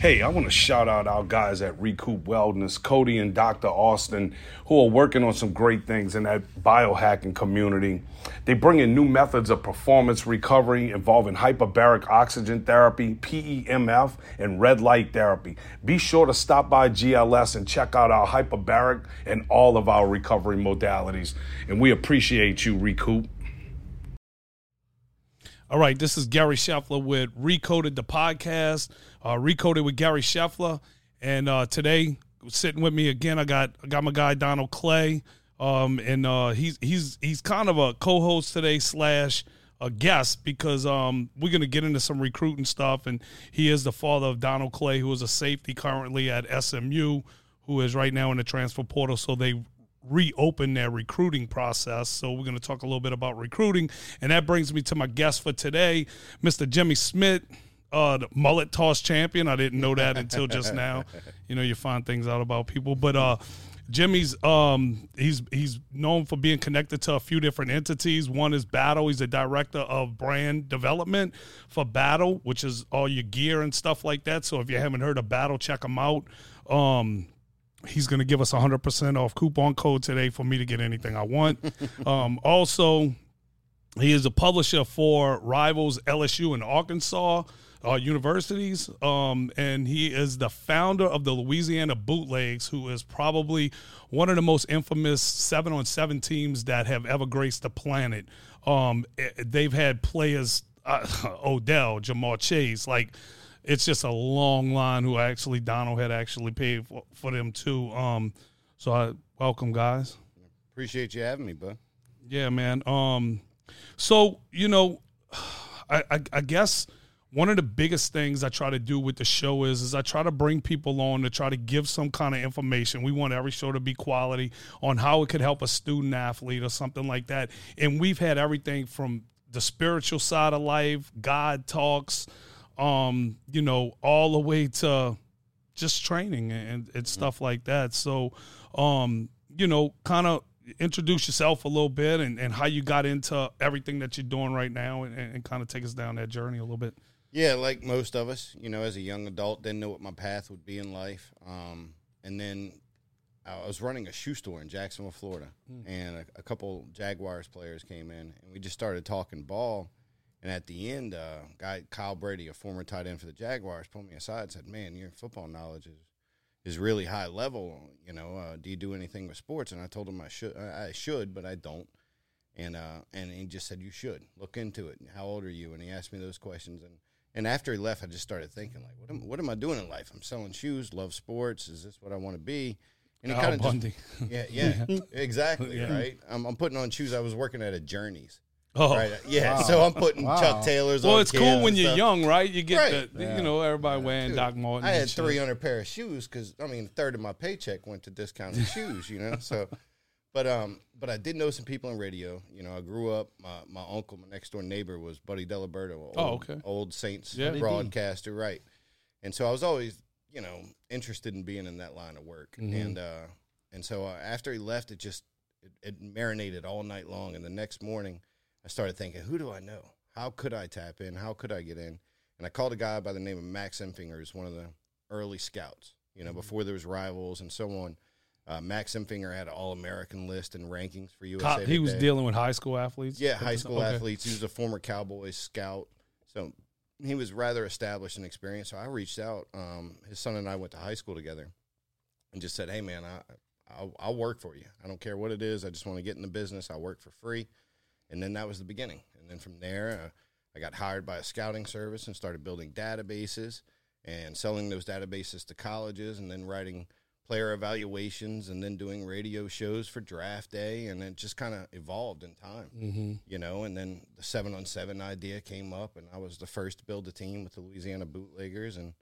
Hey, I want to shout out our guys at Recoup Wellness, Cody and Dr. Austin, who are working on some great things in that biohacking community. They bring in new methods of performance recovery involving hyperbaric oxygen therapy, PEMF, and red light therapy. Be sure to stop by GLS and check out our hyperbaric and all of our recovery modalities. And we appreciate you, Recoup. All right, this is Gary Scheffler with Recoded the podcast, uh, Recoded with Gary Scheffler, and uh, today sitting with me again, I got I got my guy Donald Clay, um, and uh, he's he's he's kind of a co-host today slash a guest because um, we're gonna get into some recruiting stuff, and he is the father of Donald Clay, who is a safety currently at SMU, who is right now in the transfer portal. So they reopen their recruiting process. So we're going to talk a little bit about recruiting, and that brings me to my guest for today, Mr. Jimmy Smith. Uh, the mullet toss champion. I didn't know that until just now. You know, you find things out about people, but uh, Jimmy's um he's he's known for being connected to a few different entities. One is Battle. He's the director of brand development for Battle, which is all your gear and stuff like that. So if you haven't heard of Battle, check him out. Um, he's going to give us a 100% off coupon code today for me to get anything I want. um, also, he is a publisher for Rivals LSU and Arkansas uh, universities. Um, and he is the founder of the Louisiana Bootlegs, who is probably one of the most infamous seven on seven teams that have ever graced the planet. Um, eh, they've had players, uh, Odell, Ja'Marr Chase, like it's just a long line who actually Donald had actually paid for, for them too. Um, so I welcome guys. Appreciate you having me, bud. Yeah, man. Um, so you know, I, I, I guess one of the biggest things I try to do with the show is is I try to bring people on to try to give some kind of information. We want every show to be quality on how it could help a student athlete or something like that. And we've had everything from the spiritual side of life, God talks, um, you know, all the way to just training and, and stuff like that. So, um, you know, kind of introduce yourself a little bit and, and how you got into everything that you're doing right now and, and kind of take us down that journey a little bit. Yeah, like most of us, you know, as a young adult, didn't know what my path would be in life. Um, and then I was running a shoe store in Jacksonville, Florida, mm. and a, a, couple Jaguars players came in, and we just started talking ball. And at the end, uh, guy Kyle Brady, a former tight end for the Jaguars, pulled me aside and said, "Man, your football knowledge is is really high level. You know, uh, do you do anything with sports?" And I told him I should, I should, but I don't. And uh, and he just said, "You should look into it. How old are you?" And he asked me those questions. And and after he left, I just started thinking, like, what am what am I doing in life? I'm selling shoes, love sports. Is this what I want to be? And he kind of yeah, yeah, exactly, yeah. right. I'm, I'm putting on shoes. I was working at a Journeys Oh, right. Yeah. Wow. So I'm putting wow. Chuck Taylors. Well, it's cool when you're young, right? You get right. the, yeah. you know, everybody wearing Dude, Doc Martens. I had 300 pair of shoes because I mean, a third of my paycheck went to discounted shoes. You know, so. But um, but I did know some people in radio. You know, I grew up. My my uncle, my next door neighbor, was Buddy Diliberto. Old, oh, okay. Old Saints yeah. broadcaster, right? And so I was always, you know, interested in being in that line of work. Mm-hmm. And uh, and so uh, after he left, it just it, it marinated all night long. And the next morning, I started thinking, who do I know? How could I tap in? How could I get in? And I called a guy by the name of Max Emfinger, who's one of the early scouts, you know, mm-hmm. before there was rivals and so on. Uh, Max Emfinger had an All American list and rankings for USA. He was dealing with high school athletes. Yeah, high school okay. athletes. He was a former Cowboys scout, so he was rather established and experienced. So I reached out. Um, his son and I went to high school together, and just said, "Hey, man, I I'll, I'll work for you. I don't care what it is. I just want to get in the business. I work for free." And then that was the beginning. And then from there, uh, I got hired by a scouting service and started building databases and selling those databases to colleges, and then writing player evaluations, and then doing radio shows for draft day, and it just kind of evolved in time, mm-hmm. you know. And then the seven on seven idea came up, and I was the first to build a team with the Louisiana Bootleggers, and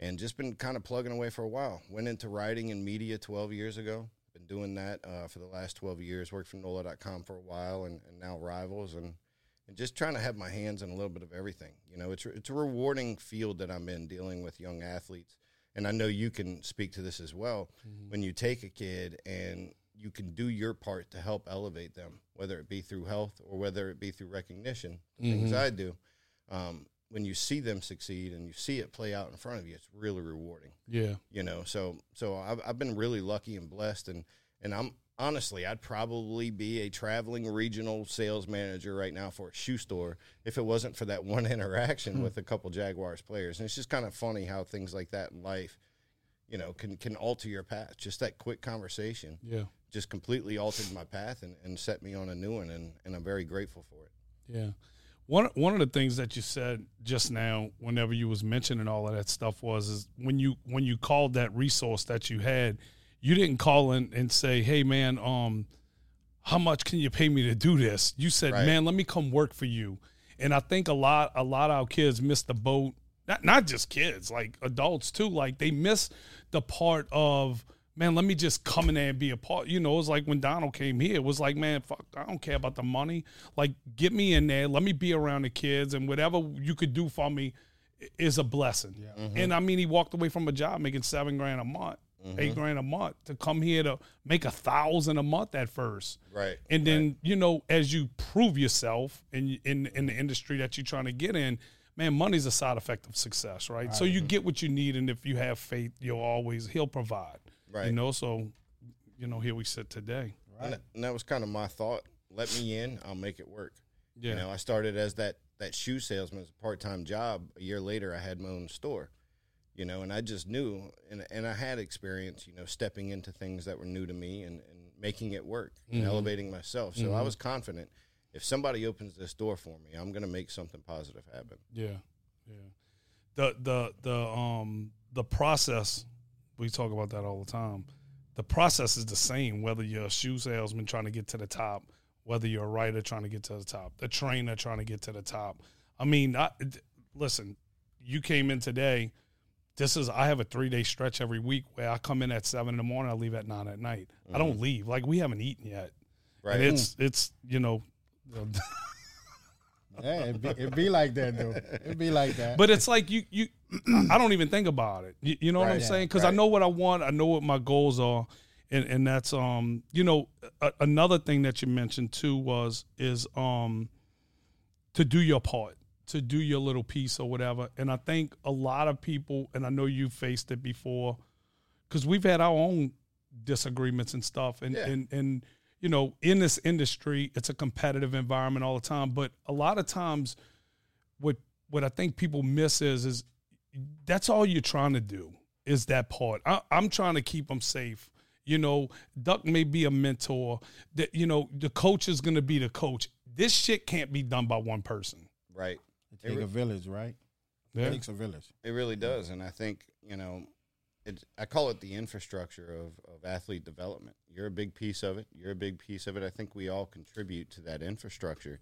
and just been kind of plugging away for a while. Went into writing and media 12 years ago, been doing that uh, for the last 12 years. Worked for NOLA.com for a while and, and now Rivals and, and just trying to have my hands in a little bit of everything. You know, it's, it's a rewarding field that I'm in dealing with young athletes. And I know you can speak to this as well. Mm-hmm. When you take a kid and you can do your part to help elevate them, whether it be through health or whether it be through recognition, mm-hmm. things I do. Um, when you see them succeed and you see it play out in front of you, it's really rewarding. Yeah. You know, so so I've, I've been really lucky and blessed, and and I'm honestly, I'd probably be a traveling regional sales manager right now for a shoe store if it wasn't for that one interaction hmm. with a couple Jaguars players. And it's just kind of funny how things like that in life, you know, can can alter your path. Just that quick conversation Yeah. just completely altered my path and, and set me on a new one, and, and I'm very grateful for it. Yeah. One one of the things that you said just now, whenever you was mentioning all of that stuff, was is when you when you called that resource that you had, you didn't call in and say, "Hey, man, um, how much can you pay me to do this?" You said, Right. "Man, let me come work for you." And I think a lot a lot of our kids miss the boat. Not not just kids, like adults too. Like they miss the part of man, let me just come in there and be a part. You know, it was like when Donald came here, it was like, man, fuck, I don't care about the money. Like, get me in there, let me be around the kids, and whatever you could do for me is a blessing. Mm-hmm. And I mean, he walked away from a job making seven grand a month, eight mm-hmm. grand a month to come here to make a thousand a month at first. Right. And then, you know, as you prove yourself in in in the industry that you're trying to get in, man, money's a side effect of success, right? So you get what you need, and if you have faith, you'll always he'll provide. Right. You know, so you know, here we sit today. And, that, and that was kind of my thought. Let me in, I'll make it work. Yeah. You know, I started as that that shoe salesman as a part time job. A year later, I had my own store. You know, and I just knew, and and I had experience. You know, stepping into things that were new to me and and making it work and elevating myself. So I was confident. If somebody opens this door for me, I'm going to make something positive happen. Yeah, yeah. The the the um the process we talk about that all the time. The process is the same whether you're a shoe salesman trying to get to the top, whether you're a writer trying to get to the top, the trainer trying to get to the top. I mean, I, listen, you came in today. This is I have a three day stretch every week where I come in at seven in the morning, I leave at nine at night. I don't mm-hmm. leave like we haven't eaten yet, Right. and it's it's you know. Yeah, it be, it be like that though. It'd be like that. But it's like you you I don't even think about it. You, you know what I'm Right. saying? Because I know what I want. I know what my goals are, and and that's um you know a, another thing that you mentioned too was is um to do your part, to do your little piece or whatever. And I think a lot of people, and I know you faced it before, because we've had our own disagreements and stuff, and Yeah. and and you know in this industry it's a competitive environment all the time. But a lot of times, what what I think people miss is is that's all you're trying to do is that part. I, I'm trying to keep them safe. You know, Duck may be a mentor. That you know, the coach is going to be the coach. This shit can't be done by one person. right. it take a village, right? Yeah. It takes a village. It really does, and I think you know, it. I call it the infrastructure of, of athlete development. You're a big piece of it. You're a big piece of it. I think we all contribute to that infrastructure,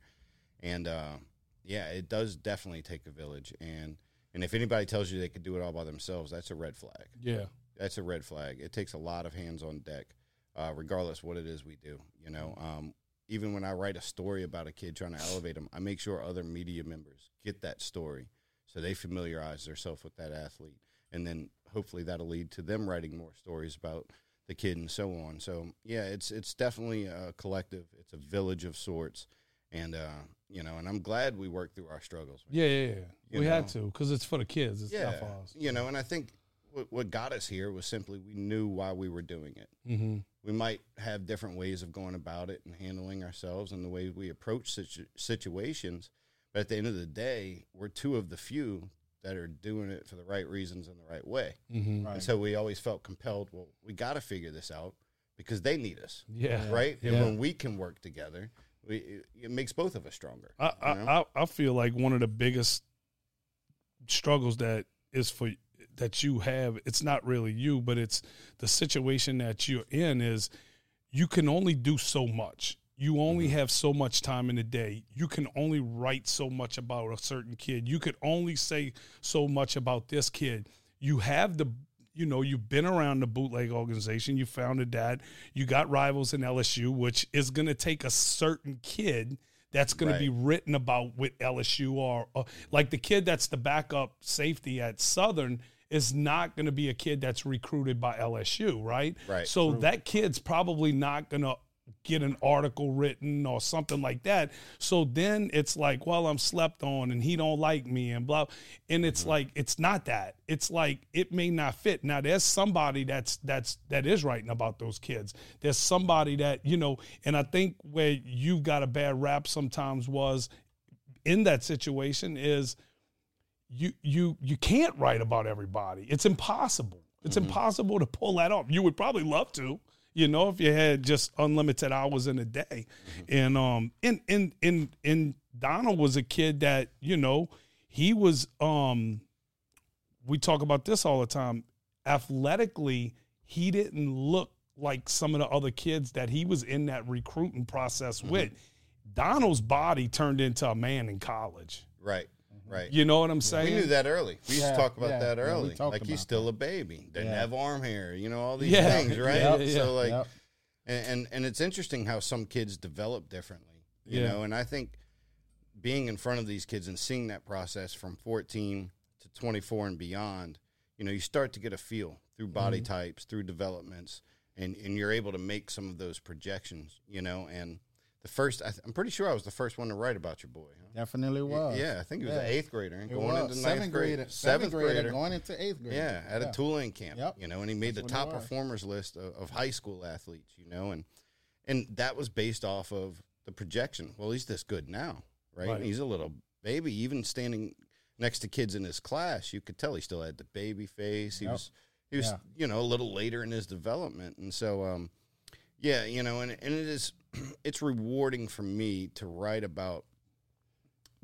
and uh, yeah, it does definitely take a village. And and if anybody tells you they could do it all by themselves, that's a red flag. Yeah. That's a red flag. It takes a lot of hands on deck, uh, regardless what it is we do. You know, um, even when I write a story about a kid trying to elevate them, I make sure other media members get that story so they familiarize themselves with that athlete, and then hopefully that'll lead to them writing more stories about the kid and so on. So yeah, it's it's definitely a collective. It's a village of sorts, and uh, you know, and I'm glad we worked through our struggles. man. Yeah, yeah, yeah. You we had to because it's for the kids. It's Yeah, not for us. you know, and I think what, what got us here was simply we knew why we were doing it. Mm-hmm. We might have different ways of going about it and handling ourselves and the way we approach situ- situations, but at the end of the day, we're two of the few that are doing it for the right reasons and the right way. Mm-hmm. Right. And so we always felt compelled. Well, we got to figure this out because they need us, Yeah. right? And Yeah. when we can work together, we, it, makes both of us stronger. I, I, you know? I I feel like one of the biggest struggles that is for that you have. It's not really you, but it's the situation that you're in. Is you can only do so much. You only mm-hmm. have so much time in the day. You can only write so much about a certain kid. You could only say so much about this kid. You have the you know, you've been around the bootleg organization. You founded that. You got rivals in LSU, which is going to take a certain kid that's going Right. to be written about with LSU or, or like the kid that's the backup safety at Southern is not going to be a kid that's recruited by LSU, right? Right. So that kid's probably not going to get an article written or something like that. So then it's like, well, I'm slept on and he don't like me and blah. And it's mm-hmm. like it's not that. It's like it may not fit. Now there's somebody that's that's that is writing about those kids. There's somebody that, you know, and I think where you've got a bad rap sometimes was in that situation is you you you can't write about everybody. It's impossible. It's mm-hmm. impossible to pull that off. You would probably love to, you know, if you had just unlimited hours in a day. And um and and and and Donald was a kid that, you know, he was um we talk about this all the time. Athletically, he didn't look like some of the other kids that he was in that recruiting process with. Donald's body turned into a man in college. Right. Right. You know what I'm saying? We knew that early. We used Yeah, to talk about yeah, that early. talked like he's about still a baby. Doesn't Yeah. have arm hair. You know all these Yeah. things, right? Yeah, yeah, So like, Yep. and, and and it's interesting how some kids develop differently. You Yeah. know, and I think being in front of these kids and seeing that process from 14 to 24 and beyond, you know, you start to get a feel through body Mm-hmm. types, through developments, and and you're able to make some of those projections. You know, and the first, I th- I'm pretty sure I was the first one to write about your boy. Huh? Definitely was. Yeah, I think he was Yeah. an eighth grader and It going was. into seventh grade, grader, seventh grader, going into eighth grade. yeah, at a tooling camp. Yep. You know, and he made That's the top performers list of, of high school athletes. You know, and and that was based off of the projection. Well, he's this good now, right? Right. He's a little baby. Even standing next to kids in his class, you could tell he still had the baby face. He Yep. was he was Yeah. you know a little later in his development, and so um, yeah, you know, and and it is it's rewarding for me to write about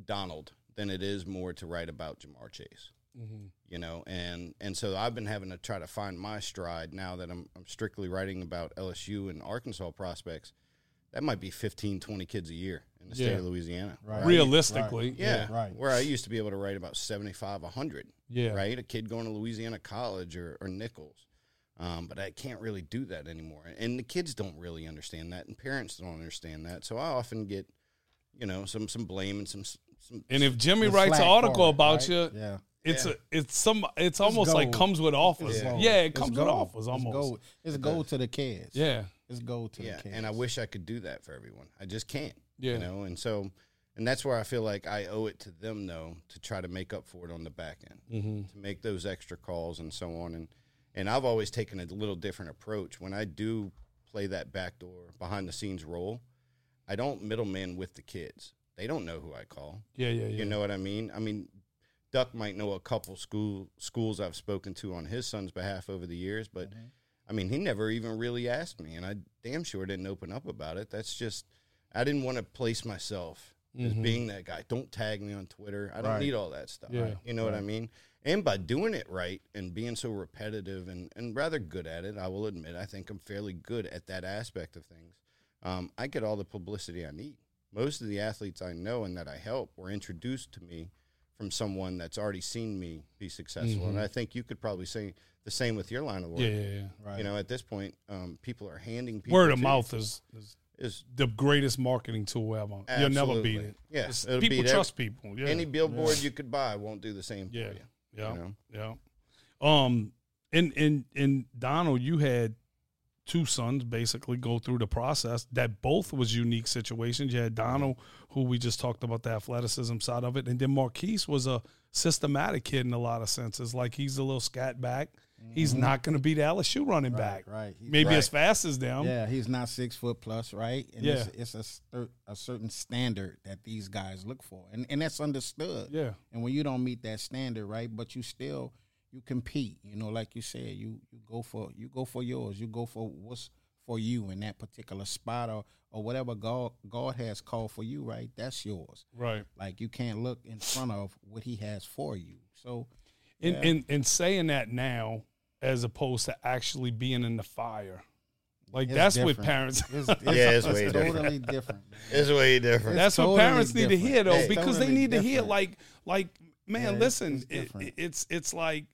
Donald than it is more to write about Ja'Marr Chase mm-hmm. you know? And and so i've been having to try to find my stride now that i'm, I'm strictly writing about lsu and arkansas prospects. That might be 15 20 kids a year in the state of louisiana. Right. Realistically, yeah, Right. where i used to be able to write about 75 100 Yeah. right? A kid going to louisiana college or, or Nicholls um, but i can't really do that anymore and the kids don't really understand that and parents don't understand that so i often get you know some some blame and some some And if Jimmy writes an article for it, about right? you, Yeah. it's Yeah. a it's some it's almost like comes with offers. It's Yeah, it comes with gold. offers It's almost. gold. It's gold to the kids. Yeah. It's gold to yeah the kids. and i wish i could do that for everyone i just can't Yeah. you know and so and that's where i feel like i owe it to them though to try to make up for it on the back end Mm-hmm. to make those extra calls and so on and and i've always taken a little different approach when i do play that backdoor behind the scenes role i don't middleman with the kids they don't know who i call Yeah, yeah, yeah. you know what i mean i mean duck might know a couple school schools i've spoken to on his son's behalf over the years but Mm-hmm. I mean, he never even really asked me, and I damn sure didn't open up about it. That's just, I didn't want to place myself as being that guy. Don't tag me on Twitter. I don't Right. need all that stuff. Yeah. You know what I mean? And by doing it right and being so repetitive and, and rather good at it, I will admit, I think I'm fairly good at that aspect of things. Um, I get all the publicity I need. Most of the athletes I know and that I help were introduced to me from someone that's already seen me be successful. And I think you could probably say the same with your line of work. yeah, yeah, yeah. Right. You know, at this point, um, people are handing people Word of mouth is, is is the greatest marketing tool ever. You'll never beat it. Yeah, people trust people. Yeah, any billboard you could buy won't do the same yeah, for you. Yeah, you know? yeah. Um, and and and Donald, you had two sons basically go through the process that both was unique situations. You had Donald, who we just talked about the athleticism side of it, and then Marquise was a systematic kid in a lot of senses. Like he's a little scat back. He's mm-hmm. not going to be the LSU running back. right. He's- Maybe Right. as fast as them. Yeah, he's not six foot plus, right? And Yeah. it's, it's a, a certain standard that these guys look for, and and that's understood. Yeah. And when you don't meet that standard, right, but you still you compete. You know, like you said, you you go for you go for yours. You go for what's for you in that particular spot or or whatever God God has called for you, right? That's yours. Right. Like you can't look in front of what He has for you. So And, Yeah. and and saying that now as opposed to actually being in the fire. Like It's that's what parents it's, it's, Yeah, it's way different. totally different. man. It's way different. It's that's what totally parents need to hear though Hey. because they Totally need to hear like like man Yeah, listen it's it- it's it's like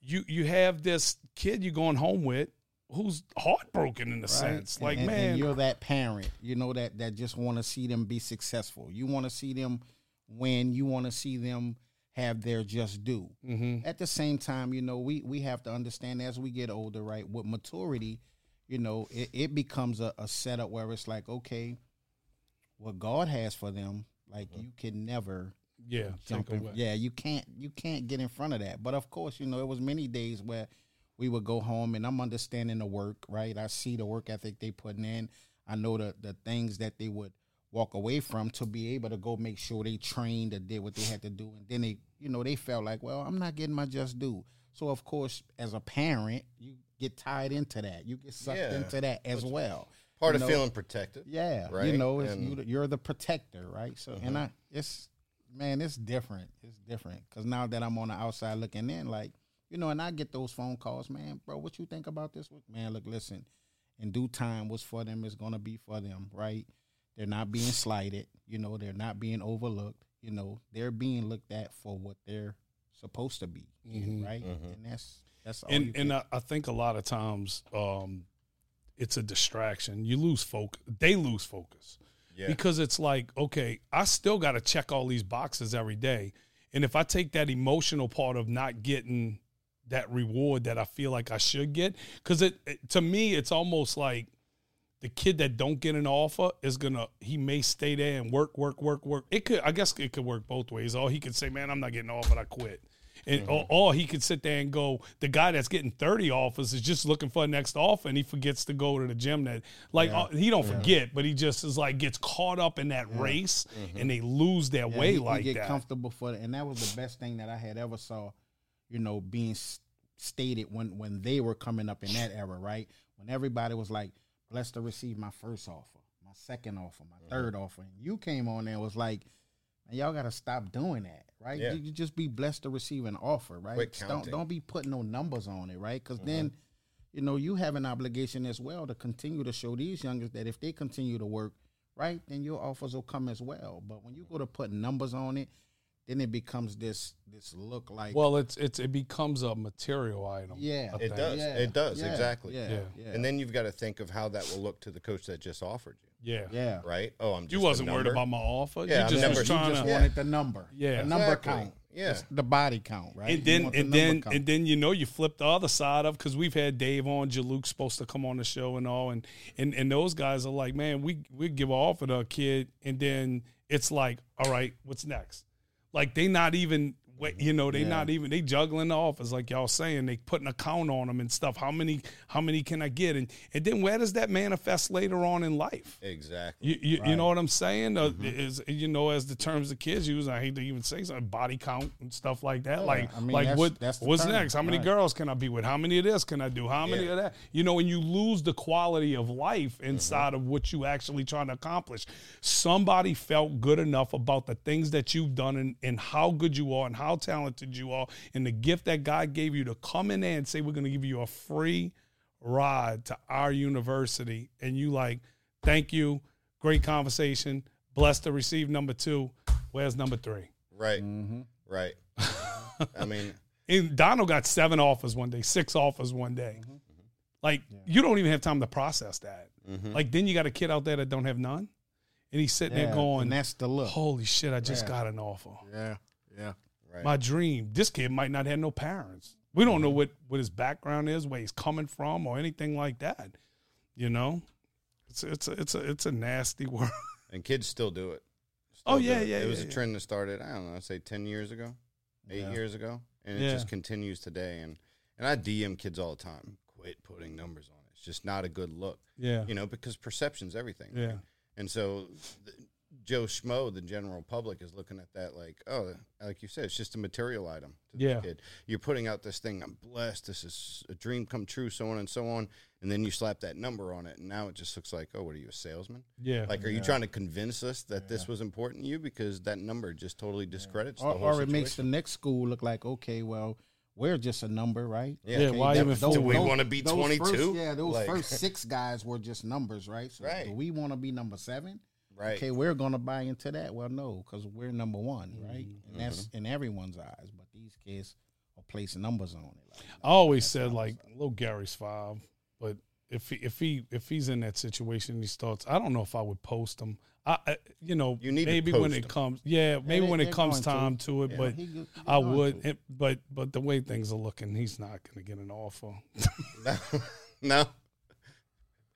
you you have this kid you're going home with who's heartbroken in a sense And- like and, man and you're that parent, you know that that just want to see them be successful. You want to see them win. You want to see them have their just due. Mm-hmm. At the same time, you know we we have to understand as we get older, right? With maturity, you know, it, it becomes a, a setup where it's like, okay, what God has for them, like you can never Yeah, jump in. Yeah, you can't you can't get in front of that. But of course, you know, it was many days where we would go home and I'm understanding the work, right? I see the work ethic they putting in. I know the the things that they would walk away from to be able to go make sure they trained or did what they had to do. And then they, you know, they felt like, well, I'm not getting my just due. So of course, as a parent, you get tied into that. You get sucked Yeah. into that as well. Part You of know, feeling protected. yeah, Right? you know, you, you're the protector, right? So, and uh-huh. I, it's man, it's different. It's different because now that I'm on the outside looking in, like you know, and I get those phone calls, man, bro. What you think about this? Man, look, listen. In due time, what's for them is gonna be for them, right? They're not being slighted, you know. They're not being overlooked, you know. They're being looked at for what they're supposed to be, right? And that's that's all. you and and. I, I think a lot of times um, it's a distraction. You lose focus. They lose focus Yeah. because it's like, okay, I still got to check all these boxes every day, and if I take that emotional part of not getting that reward that I feel like I should get, because it, it to me it's almost like the kid that don't get an offer is gonna he may stay there and work work work work. It could i guess it could work both ways. Or he could say man i'm not getting offered i quit. And or, or he could sit there and go the guy that's getting 30 offers is just looking for a next offer and he forgets to go to the gym that like uh, he don't forget but he just is like gets caught up in that race and they lose their Yeah, way he- he like get that. comfortable for it, and that was the best thing that I had ever saw. You know, being stated when when they were coming up in that era, right? When everybody was like, "Blessed to receive my first offer, my second offer, my Mm-hmm. third offer," and you came on there and was like, "Man, y'all got to stop doing that, right? Yeah. You, you just be blessed to receive an offer, right? Don't don't be putting no numbers on it, right? Because Mm-hmm. then." You know, you have an obligation as well to continue to show these youngers that if they continue to work, right, then your offers will come as well. But when you go to put numbers on it, then it becomes this this look like well it's it's it becomes a material item yeah, It think. does. yeah, It does, yeah, exactly. Yeah, Yeah. yeah, And then you've got to think of how that will look to the coach that just offered you, yeah yeah. right? Oh, I'm just you wasn't worried about my offer Yeah, you just was trying You just to Yeah. wanted the number, Yeah. the number Exactly. count, Yeah. It's the body count, right? And then the and then count. and then you know you flip the other side of because we've had Dave on, Jaluk's supposed to come on the show and all, and and and those guys are like, man, we we give an offer to a kid, and then it's like, all right, what's next? Like they not even. Wait, you know they Yeah. not even they juggling the offers like y'all saying they putting a count on them and stuff. How many how many can I get and and then where does that manifest later on in life? Exactly. You, you, you know what I'm saying? Uh, Mm-hmm. is you know as the terms the kids use, I hate to even say something, body count and stuff like that. like I mean, like that's- what that's what's term, next? How many right. girls can I be with? How many of this can I do? How many Yeah. of that? You know, and you lose the quality of life Mm-hmm. inside of what you actually trying to accomplish. Somebody felt good enough about the things that you've done and, and how good you are and how talented you are and the gift that God gave you to come in there and say we're going to give you a free ride to our university and you like thank you great conversation blessed to receive number two where's number three Right. Mm-hmm. Right. I mean, and donald got seven offers one day six offers one day like you don't even have time to process that like then you got a kid out there that don't have none and he's sitting yeah, there going and that's the look. holy shit i just Yeah. got an offer Yeah, yeah. Right. my dream this kid might not have no parents we don't know mm-hmm. what what his background is where he's coming from or anything like that you know it's it's a, it's a it's a nasty world and kids still do it. Oh, Still do yeah, it. yeah, It was yeah, a trend that started. I don't know. I'd say ten years ago, eight Yeah. years ago, and it Yeah. just continues today. And and I DM kids all the time. Quit putting numbers on it. It's just not a good look. yeah You know, because perception's everything. Yeah. right? And so Joe Schmo, the general public, is looking at that like, oh, like you said, it's just a material item to Yeah. the kid. You're putting out this thing, I'm blessed, this is a dream come true, so on and so on. And then you slap that number on it, and now it just looks like, oh, what are you, a salesman? yeah Like, are you trying to convince us that this was important to you? Because that number just totally discredits Or, the whole or it situation. makes the next school look like okay, well, we're just a number, right? yeah, Yeah, okay, why that- even do we those- want to be 22? First, yeah, those Like- first six guys were just numbers, right? So Right. do we want to be number seven? Right. Okay, we're gonna buy into that. Well, no, because we're number one, right? Mm-hmm. And that's in everyone's eyes. But these kids are placing numbers on it. Like, I always said like little Gary's five, but if he, if he if he's in that situation, he starts. I don't know if I would post him. I, I you know You need maybe when it him. comes yeah maybe they- when it comes going to. time to, it, Yeah. but he go- I would. It, but but the way things are looking, he's not going to get an offer. no. No.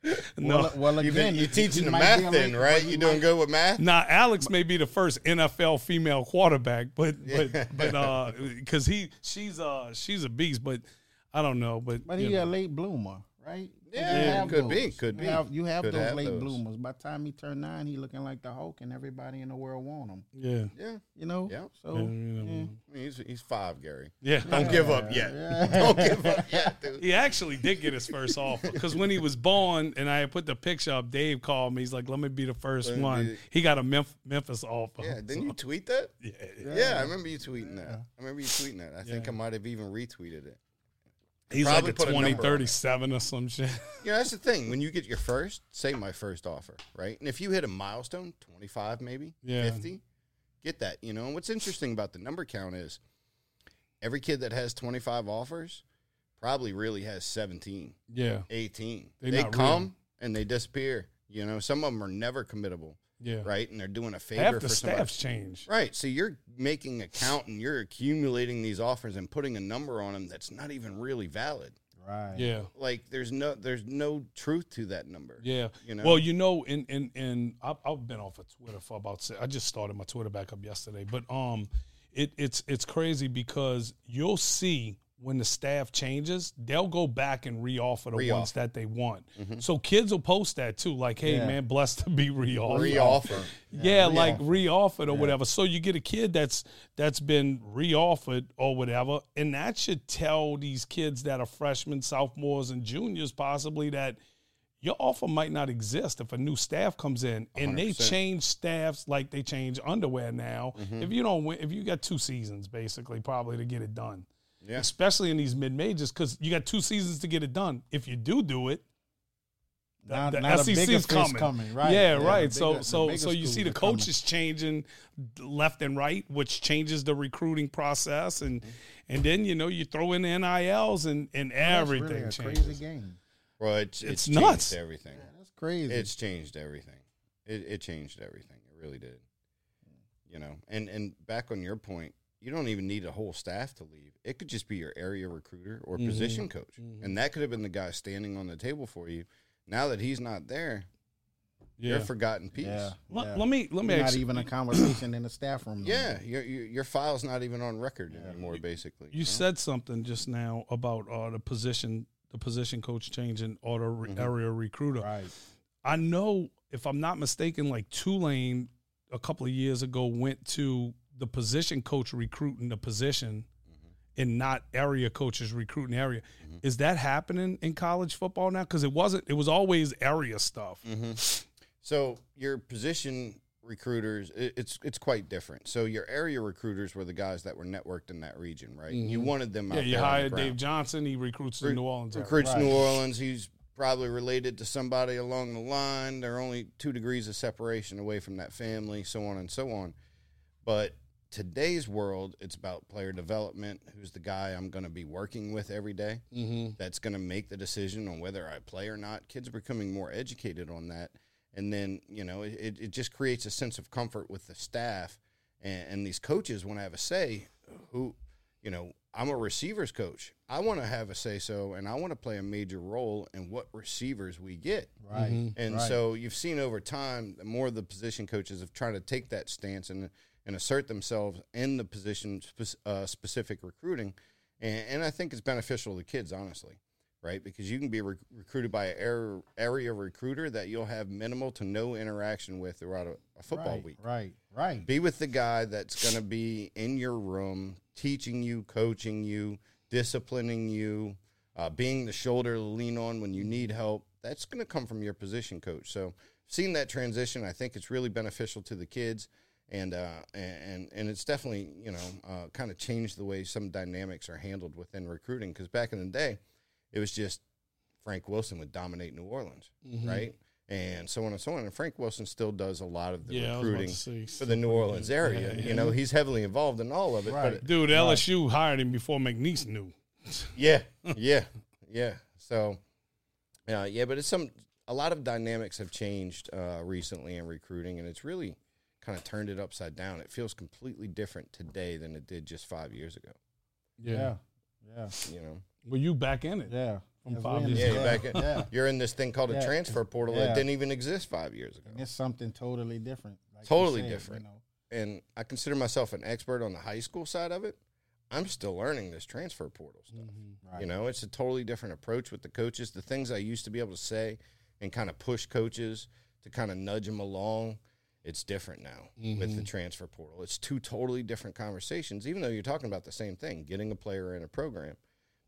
Well, well You've again, been, you're teaching he the math be then, right? he You doing might- good with math? Now Alex may be the first NFL female quarterback, but but but uh, because he she's uh she's a beast, but I don't know, but, But you he know. a late bloomer, right? Yeah, You have could be, could You be. have, you have Could those have late those. bloomers. By the time he turned nine, he looking like the Hulk, and everybody in the world want him. yeah Yeah. You know. Yeah. So Yeah, you know. yeah. I mean, he's, he's five, Gary. yeah. Don't give up yet. Yeah. Don't give up yet, dude. He actually did get his first offer because when he was born and I put the picture up, Dave called me. He's like, "Let me be the first Let one." be- He got a Memf- Memphis offer. Yeah, didn't So, you tweet that? Yeah, Yeah, I remember you tweeting that. I remember you tweeting that. I think I might have even retweeted it. He's Probably like a put a 20, number on it. 37 or some shit. You know, that's the thing. When you get your first, say my first offer, right? And if you hit a milestone, 25 maybe, Yeah. 50, get that, you know. And what's interesting about the number count is every kid that has 25 offers probably really has 17, Yeah, 18. They They, come real. and they disappear. You know, some of them are never committable, yeah. right? And they're doing a favor Half for the somebody. staff's changed. Right. So you're making a count and you're accumulating these offers and putting a number on them that's not even really valid. Right. Yeah. Like there's no there's no truth to that number. Yeah. You know? Well, you know, in in in I've, I've been off of Twitter for about. si- I just started my Twitter back up yesterday, but um, it it's it's crazy because you'll see when the staff changes, they'll go back and reoffer the Reoffer. ones that they want. Mm-hmm. So kids will post that too, like, "Hey, Yeah. man, blessed to be reoffered." Reoffer. Yeah, like reoffered or whatever. So you get a kid that's that's been reoffered or whatever, and that should tell these kids that are freshmen, sophomores, and juniors possibly that your offer might not exist if a new staff comes in and they 100%. change staffs like they change underwear now. Mm-hmm. If you don't win, if you got two seasons basically probably to get it done, Yeah. especially in these mid majors because you got two seasons to get it done. If you do do it, the, Now- the now the SEC's bigger coming. coming, right. Yeah, Yeah, right. the so so so you see the are coming. coaches changing left and right, which changes the recruiting process, and mm-hmm. and then you know you throw in the NILs and and That's everything really a changes. crazy game. Well, it's It's it's, nuts. changed everything. That's crazy. It's changed everything. It, it changed everything. It really did. You know, and and back on your point, you don't even need a whole staff to leave. It could just be your area recruiter or mm-hmm. position coach, mm-hmm. and that could have been the guy standing on the table for you. Now that he's not there, you're a forgotten piece. yeah. Let, yeah. let me let me not ask you, even a conversation in the staff room. Yeah, your, your your file's not even on record anymore. Basically, You said something just now about uh, the position, the position coach changing or the re- mm-hmm. area recruiter. Right. I know, if I'm not mistaken, like Tulane a couple of years ago went to the position coach recruiting the position mm-hmm. and not area coaches recruiting area. Mm-hmm. Is that happening in college football now? Because it wasn't, it was always area stuff. Mm-hmm. So your position recruiters, it's it's quite different. So your area recruiters were the guys that were networked in that region, right? You wanted them. Yeah, you hired. Dave Johnson, he recruits Re- New Orleans recruits Right. New Orleans. He's probably related to somebody along the line. They're only two degrees of separation away from that family, so on and so on. But today's world, it's about player development. Who's the guy I'm going to be working with every day Mm-hmm. That's going to make the decision on whether I play or not. Kids are becoming more educated on that, and then you know it, it just creates a sense of comfort with the staff and, and these coaches want to have a say. Who, you know, I'm a receivers coach. I want to have a say so, and I want to play a major role in what receivers we get. Right. And Right. so you've seen over time, more of the position coaches have tried to take that stance and and assert themselves in the position spe- uh, specific recruiting, and, and I think it's beneficial to kids, honestly, right? Because you can be re- recruited by an area, area recruiter that you'll have minimal to no interaction with throughout a, a football right, week. Right. Right. Be with the guy that's going to be in your room, teaching you, coaching you, disciplining you, uh, being the shoulder to lean on when you need help. That's going to come from your position coach. So, seeing that transition, I think it's really beneficial to the kids, and uh, and and it's definitely you know uh, kind of changed the way some dynamics are handled within recruiting. Because back in the day, it was just Frank Wilson would dominate New Orleans, right? And so on and so on. And Frank Wilson still does a lot of the Yeah, I was about to recruiting for the New Orleans area. Yeah, You know, he's heavily involved in all of it. Right. But Dude, LSU hired him before McNeese knew. yeah, yeah, yeah. So, uh, yeah, but it's some a lot of dynamics have changed uh, recently in recruiting, and it's really kind of turned it upside down. It feels completely different today than it did just five years ago. Yeah. Yeah. You know, Well, you back in it. Yeah. from That's five years Yeah, ago. you're back in, Yeah. you're in this thing called a transfer portal Yeah. that didn't even exist five years ago. And it's something totally different. like Totally said, you different. know. And I consider myself an expert on the high school side of it. I'm still learning this transfer portal stuff. Mm-hmm. Right. You know, it's a totally different approach with the coaches. The things I used to be able to say and kind of push coaches to kind of nudge them along, it's different now with the mm-hmm. transfer portal. It's two totally different conversations, even though you're talking about the same thing, getting a player in a program,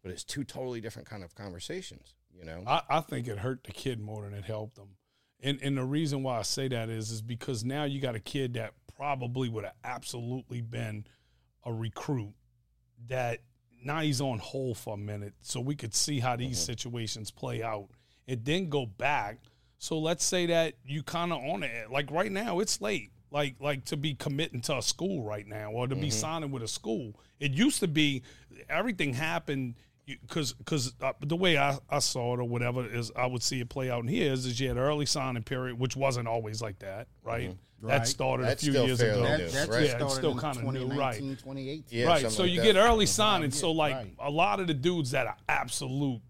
but it's two totally different kind of conversations. You know, I, I think it hurt the kid more than it helped them. And and the reason why I say that is is because now you got a kid that probably would have absolutely been a recruit that now he's on hold for a minute so we could see how these mm-hmm. situations play out and then go back. So let's say that you kind of on it. Like right now, it's late. Like like to be committing to a school right now or to be signing with a school. It used to be everything happened because because uh, the way I, I saw it or whatever is I would see it play out in here is, is you had an early signing period, which wasn't always like that, right? That Right. started That's a few years ago. new. That, Yes, that right. Yeah, it's still kinda new, right. 2018. Yeah, right. So like you that. get early signing. Yeah, So like right. a lot of the dudes that are absolute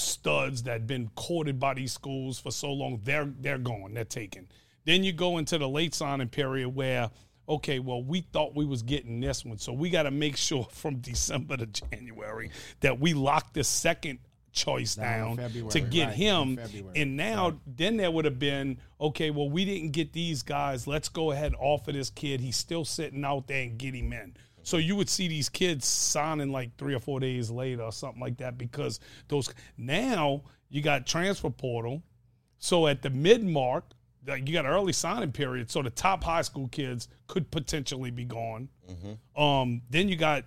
studs that been courted by these schools for so long, they're they're gone. They're taken. Then you go into the late signing period where okay, well we thought we was getting this one, so we got to make sure from December to January that we lock the second choice Down to get right, him. And now then there would have been okay, well we didn't get these guys. Let's go ahead and offer this kid. He's still sitting out there and get him in. So you would see these kids signing like three or four days later or something like that because those now you got transfer portal. So at the mid mark, like you got an early signing period. So the top high school kids could potentially be gone. Um, then you got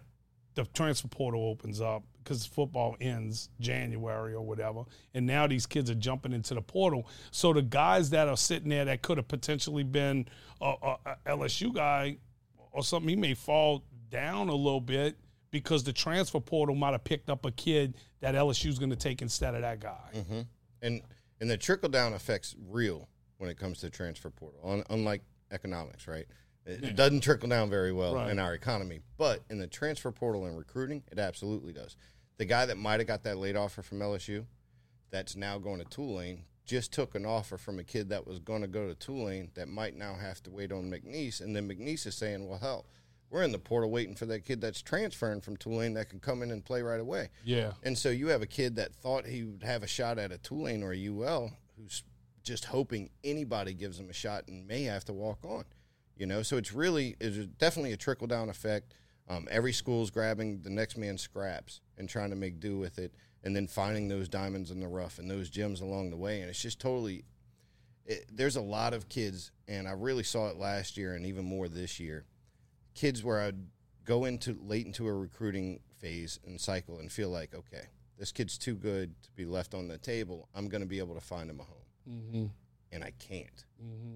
the transfer portal opens up because football ends January or whatever, and now these kids are jumping into the portal. So the guys that are sitting there that could have potentially been a, a, a LSU guy or something, he may fall down a little bit because the transfer portal might have picked up a kid that LSU's going to take instead of that guy. Mm-hmm. and and the trickle down effect's real when it comes to transfer portal. Un- unlike economics, right? It, it doesn't trickle down very well Right. in our economy, but in the transfer portal and recruiting, it absolutely does. The guy that might have got that late offer from LSU, that's now going to Tulane, just took an offer from a kid that was going to go to Tulane that might now have to wait on McNeese, and then McNeese is saying, "Well, hell." We're in the portal waiting for that kid that's transferring from Tulane that can come in and play right away. Yeah. And so you have a kid that thought he would have a shot at a Tulane or a UL who's just hoping anybody gives him a shot and may have to walk on. You know, so it's really it's definitely a trickle down effect. Um, every school's grabbing the next man's scraps and trying to make do with it, and then finding those diamonds in the rough and those gems along the way. And it's just totally. It, there's a lot of kids, and I really saw it last year and even more this year. Kids where I'd go into late into a recruiting phase and cycle and feel like, okay, this kid's too good to be left on the table. I'm going to be able to find him a home, Mm-hmm. and I can't.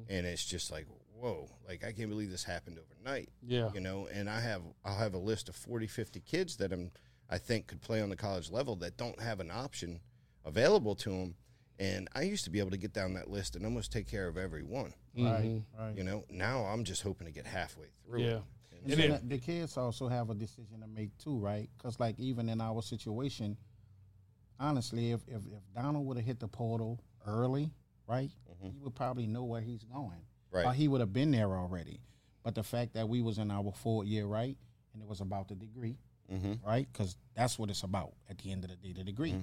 And it's just like, whoa, like I can't believe this happened overnight. Yeah. You know, and I have I'll have a list of 40, 50 kids that I'm I think could play on the college level that don't have an option available to them. And I used to be able to get down that list and almost take care of every one. Right, right. You know, now I'm just hoping to get halfway through. Yeah. it. And then the, kids also have a decision to make too, right? Because like even in our situation, honestly, if if, if Donald would have hit the portal early, right, he would probably know where he's going. Mm-hmm. Right. Or he would have been there already. But the fact that we was in our fourth year, right, and it was about the degree, Mm-hmm. right? Because that's what it's about at the end of the day, the degree.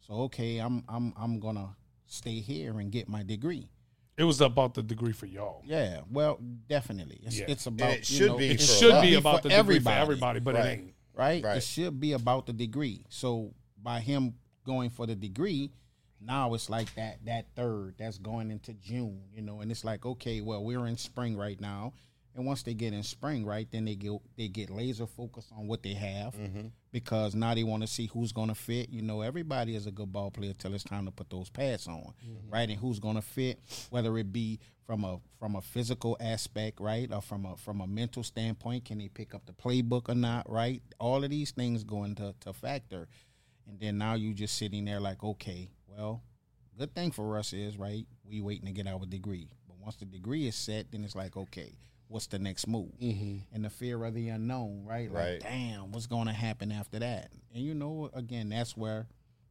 So okay, I'm I'm I'm gonna stay here and get my degree. It was about the degree for y'all. Yeah, well, definitely. It's, Yeah. it's about it you should know, be It for should us. be be about the degree for everybody. everybody, but Right. it ain't. right? Right. It should be about the degree. So by him going for the degree, now it's like that that third that's going into June, you know, and it's like okay, well we're in spring right now, and once they get in spring, right, then they get they get laser focused on what they have mm-hmm. Because now they want to see who's going to fit. You know, everybody is a good ball player till it's time to put those pads on, mm-hmm. right, and who's going to fit, whether it be from a from a physical aspect, right, or from a from a mental standpoint, can they pick up the playbook or not, right? All of these things go into to factor, and then now you just sitting there like, okay, well, good thing for us is right, we waiting to get our degree, but once the degree is set, then it's like, okay, what's the next move? Mm-hmm. And the fear of the unknown, right? Like, Right. damn, what's going to happen after that? And you know, again, that's where,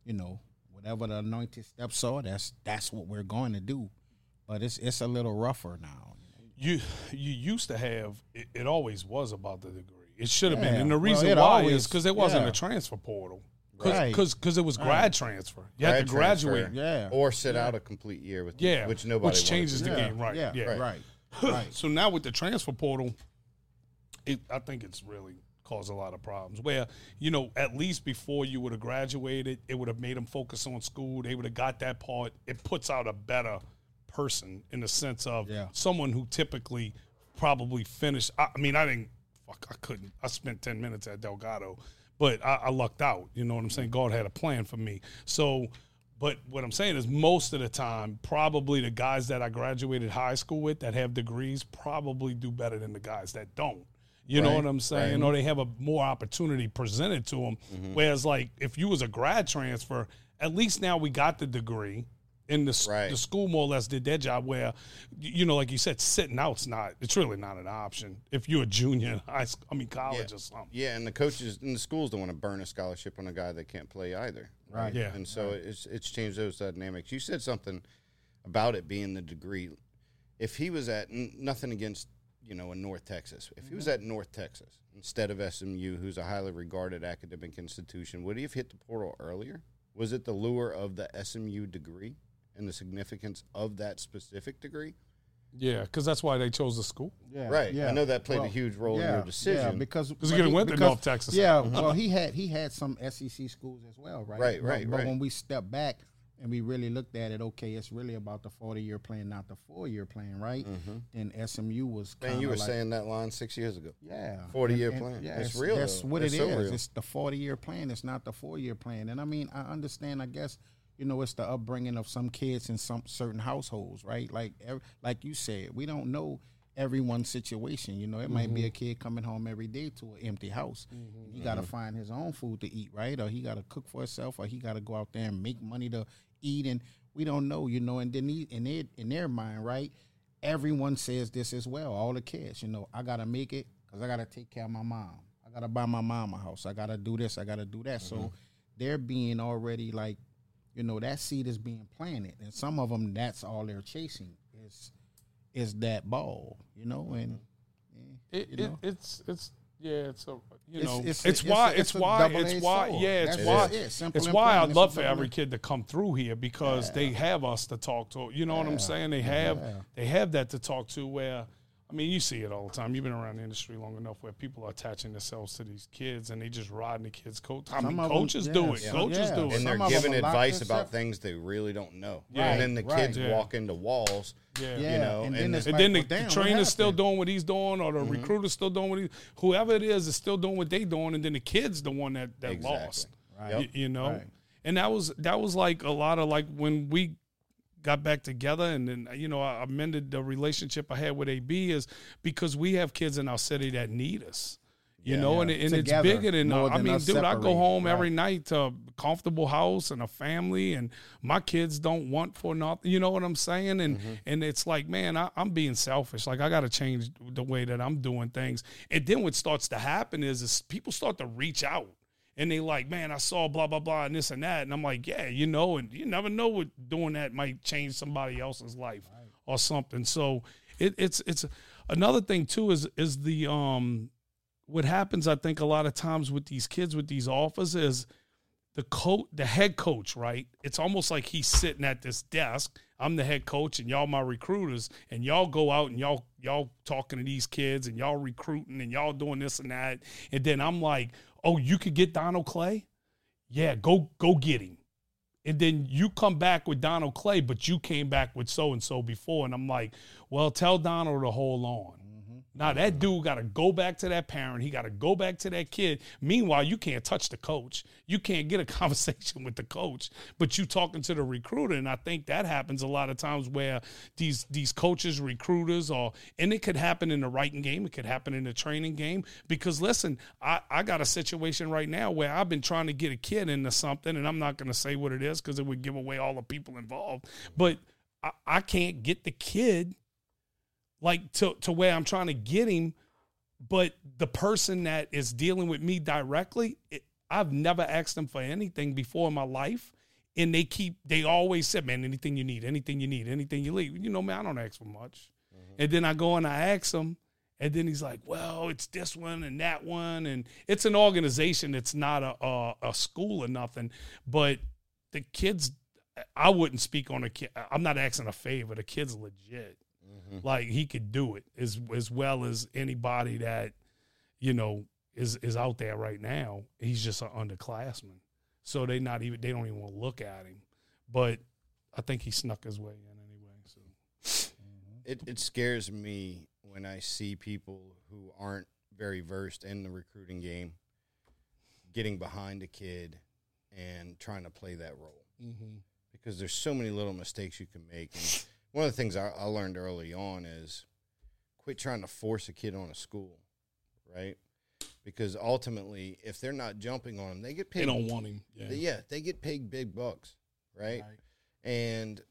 you know, whatever the anointed steps are, that's that's what we're going to do. But it's it's a little rougher now. You you used to have it, it always was about the degree. It should have been, and the reason it why always- is because it wasn't yeah. a transfer portal. Right. Because it was grad transfer. You had to graduate. transfer, Yeah. or sit out a complete year with Yeah, which nobody which changes to the yeah. game, right? Yeah, Yeah. right, right. Right. So now with the transfer portal, it, I think it's really caused a lot of problems. Where you know, at least before you would have graduated, it would have made them focus on school. They would have got that part. It puts out a better person in the sense of Yeah. someone who typically probably finished. I, I mean, I didn't. Fuck, I couldn't. I spent ten minutes at Delgado, but I, I lucked out. You know what I'm saying? God had a plan for me. So. But what I'm saying is, most of the time, probably the guys that I graduated high school with that have degrees probably do better than the guys that don't. You know what I'm saying? Or they have a more opportunity presented to them. Mm-hmm. Whereas, like, if you was a grad transfer, at least now we got the degree, and the Right. the school more or less did their job. Where, you know, like you said, sitting out's not. It's really not an option if you're a junior in high school. I mean, college or something. Yeah, and the coaches and the schools don't want to burn a scholarship on a guy that can't play either. Right. Yeah. And so it's it's changed those dynamics. You said something about it being the degree. If he was at n- nothing against you know in North Texas, if he was mm-hmm. at North Texas instead of SMU, who's a highly regarded academic institution, would he have hit the portal earlier? Was it the lure of the SMU degree and the significance of that specific degree? Yeah, because that's why they chose the school. Yeah, Right. Yeah. I know that played a huge role in yeah, your decision. Yeah, because 'Cause he but could've went to because- North Texas. Yeah, well, he had he had some SEC schools as well, right? Right, But- right, But right. when we step back and we really looked at it, okay, it's really about the forty year plan, not the four year plan, right? Mm-hmm. And SMU was. Man, kinda you were like, saying that line six years ago. Yeah, 40-year And- and- plan. Yeah, It's it's, real, That's though. what It's it so is. real. It's the forty year plan. It's not the four year plan. And I mean, I understand. I guess you know it's the upbringing of some kids in some certain households, right? Like, like you said, we don't know everyone's situation. You know, it might be Mm-hmm. a kid coming home every day to an empty house. He got to Mm-hmm. find his own food to eat, right? Or he got to cook for himself, or he got to go out there and make money to eat. And we don't know, you know. And then he, in their in their mind, right? Everyone says this as well. All the kids, you know, I gotta make it because I gotta take care of my mom. I gotta buy my mom a house. I gotta do this. I gotta do that. So they're being already like, you know, that seed is being planted, and some of them that's all they're chasing is is that ball, you know, and eh, It, You it, it's it's yeah, it's a you It's- know it's it's, a- why it's a- it's, it's why double-edged it's why yeah it's why just it. Simple it's why. I'd love for every kid to come through here because they have us to talk to. You know what I'm saying? They have Yeah. they have that to talk to. Where I mean, you see it all the time. You've been around the industry long enough where people are attaching themselves to these kids and they just riding the kids' coat. I Some mean, of 'em- coaches yeah, do it. some- Coaches yeah. do and it. they're Some of giving them lock advice about themselves- things they really don't know. Yeah. and then the Right, kids yeah. walk into walls. Yeah. yeah, know, and, and then the- it's And like, then the, well, damn, the what trainer's still happened? doing what he's doing, or the mm-hmm. recruiter's still doing what he, whoever it is, is still doing what they doing, and then the kid's the one that, that Exactly. lost. Right. Yep. You know Right. and that was that was like a lot of like when we got back together and then you know i amended the relationship i had with ab is because we have kids in our city that need us you Yeah. know and, Yeah. and it's Together, bigger than, uh, i mean dude i go home every night to a comfortable house and a family and my kids don't want for nothing you know what i'm saying and Mm-hmm. and it's like man I, i'm being selfish like i gotta change the way that i'm doing things and then what starts to happen is, is people start to reach out and they like, man, I saw blah blah blah and this and that, and I'm like, yeah, you know, and you never know what doing that might change somebody else's life or something. So it, it's it's another thing too is is the um what happens I think a lot of times with these kids with these offers is the coach the head coach right? It's almost like he's sitting at this desk. I'm the head coach and y'all my recruiters and y'all go out and y'all y'all talking to these kids and y'all recruiting and y'all doing this and that. And then i'm like oh you could get donald clay? Yeah go go get him. And then you come back with donald clay but you came back with so and so before. And i'm like well tell donald to hold on now that dude got to go back to that parent. He got to go back to that kid. Meanwhile, you can't touch the coach. You can't get a conversation with the coach, but you talking to the recruiter. And I think that happens a lot of times where these these coaches, recruiters, or and it could happen in the writing game. It could happen in the training game. Because listen, I I got a situation right now where I've been trying to get a kid into something, and I'm not going to say what it is because it would give away all the people involved. But I, I can't get the kid like to to where I'm trying to get him, but the person that is dealing with me directly, it, I've never asked them for anything before in my life. and they keep they always said, man, anything you need, anything you need, anything you need. You know, man, I don't ask for much. Mm-hmm. And then I go and I ask them, and then he's like, well, it's this one and that one, and it's an organization. It's not a a, a school or nothing, but the kids. I wouldn't speak on a kid. I'm not asking a favor. The kid's legit. Mm-hmm. Like he could do it as as well as anybody that you know is is out there right now. He's just an underclassman, so they not even they don't even want to look at him. But I think he snuck his way in anyway. So mm-hmm. It it scares me when I see people who aren't very versed in the recruiting game getting behind a kid and trying to play that role mm-hmm. because there's so many little mistakes you can make. And one of the things I, I learned early on is quit trying to force a kid on a school, right? Because ultimately, if they're not jumping on them, they get paid. they don't want him. Yeah. They- yeah, they get paid big bucks, right? And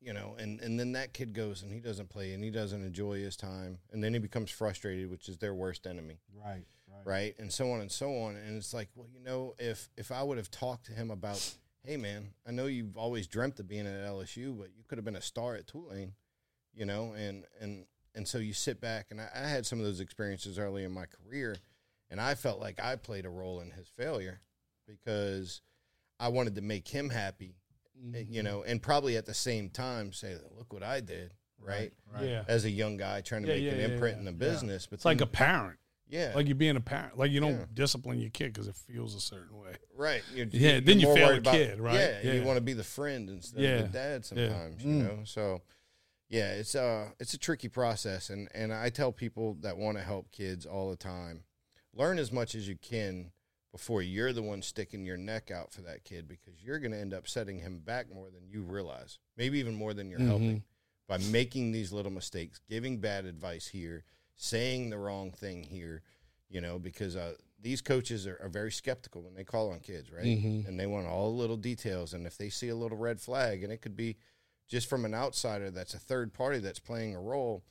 you know, and and then that kid goes and he doesn't play and he doesn't enjoy his time, and then he becomes frustrated, which is their worst enemy, Right. Right. right? And so on and so on. And it's like, well, you know, if if I would have talked to him about, hey, man, I know you've always dreamt of being at LSU, but you could have been a star at Tulane, you know, and and and so you sit back, and I, I had some of those experiences early in my career, and I felt like I played a role in his failure because I wanted to make him happy, eh, you know, and probably at the same time say, "Look what I did," right? Right. Yeah. As a young guy trying to Yeah, make yeah, an yeah, imprint yeah. in the business, but It's like a parent. Yeah, Like you're being a parent. Like you don't Yeah. discipline your kid because it feels a certain way. right. You're, Yeah, you're then you fail worried a kid, right? Yeah, Yeah. you want to be the friend instead Yeah. of the dad sometimes, you mm. know. So, yeah, it's a, it's a tricky process, and and I tell people that want to help kids all the time, learn as much as you can before you're the one sticking your neck out for that kid because you're going to end up setting him back more than you realize, maybe even more than you're mm-hmm. helping by making these little mistakes, giving bad advice here, saying the wrong thing here, you know, because uh, these coaches are, are very skeptical when they call on kids, right? Mm-hmm. And they want all the little details. And if they see a little red flag, and it could be just from an outsider that's a third party that's playing a role,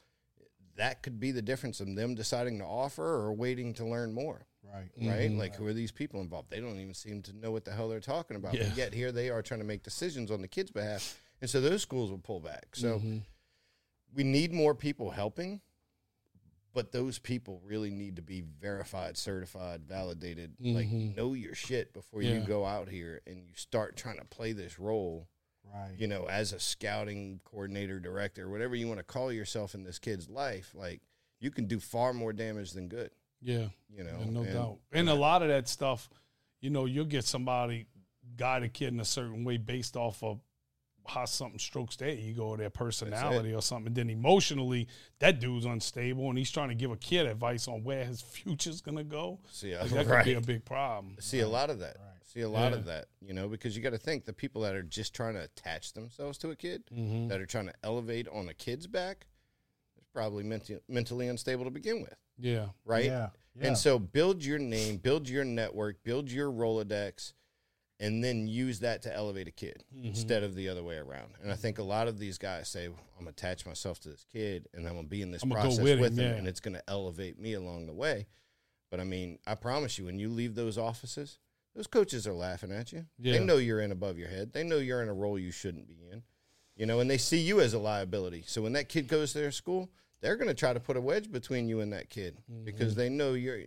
that could be the difference in them deciding to offer or waiting to learn more Right. right? Mm-hmm. Like, who are these people involved? They don't even seem to know what the hell they're talking about. Yeah. But yet here they are trying to make decisions on the kids' behalf, and so those schools will pull back. So mm-hmm. we need more people helping, but those people really need to be verified, certified, validated. Like, mm-hmm. know your shit before you go out here and you start trying to play this role. Right. You know, as a scouting coordinator, director, whatever you want to call yourself in this kid's life, like you can do far more damage than good. Yeah. You know, Yeah, no and- doubt. And a lot of that stuff, you know, you'll get somebody guide a kid in a certain way based off of how something strokes their ego or their personality or something. And then emotionally, that dude's unstable and he's trying to give a kid advice on where his future's gonna go. See, Like, that could be a big problem. see a lot of that. See a lot Yeah. of that, you know, because you got to think the people that are just trying to attach themselves to a kid, Mm-hmm. that are trying to elevate on a kid's back, is probably menti- mentally unstable to begin with, Yeah. right? Yeah. Yeah. And so build your name, build your network, build your Rolodex, and then use that to elevate a kid Mm-hmm. instead of the other way around. And I think a lot of these guys say, I'm going to attach myself to this kid and I'm going to be in this I'ma process with with, him, him, yeah. and it's going to elevate me along the way. But I mean, I promise you, when you leave those offices, those coaches are laughing at you. Yeah. They know you're in above your head. They know you're in a role you shouldn't be in. You know, and they see you as a liability. So when that kid goes to their school, they're going to try to put a wedge between you and that kid because they know you're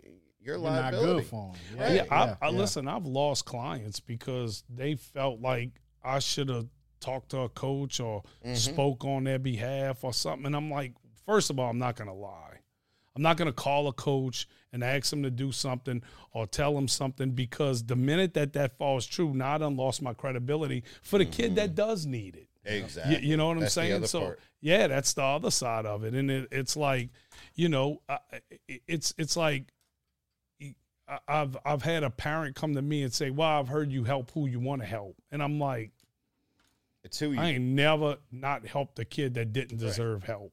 you're a You're not liability. good for 'em. Right. Yeah, I, yeah, I yeah. listen. I've lost clients because they felt like I should have talked to a coach or Mm-hmm. spoke on their behalf or something. And I'm like, first of all, I'm not going to lie. I'm not going to call a coach and ask him to do something or tell him something because the minute that that falls true, now I done lost my credibility for the kid that does need it. Exactly. You, you know what I'm That's saying? So part. yeah, that's the other side of it, and it, it's like, you know, I, it- it's it's like I- I've I've had a parent come to me and say, "Well, I've heard you help who you want to help," and I'm like, It's who you. I ain't never not helped a kid that didn't deserve help.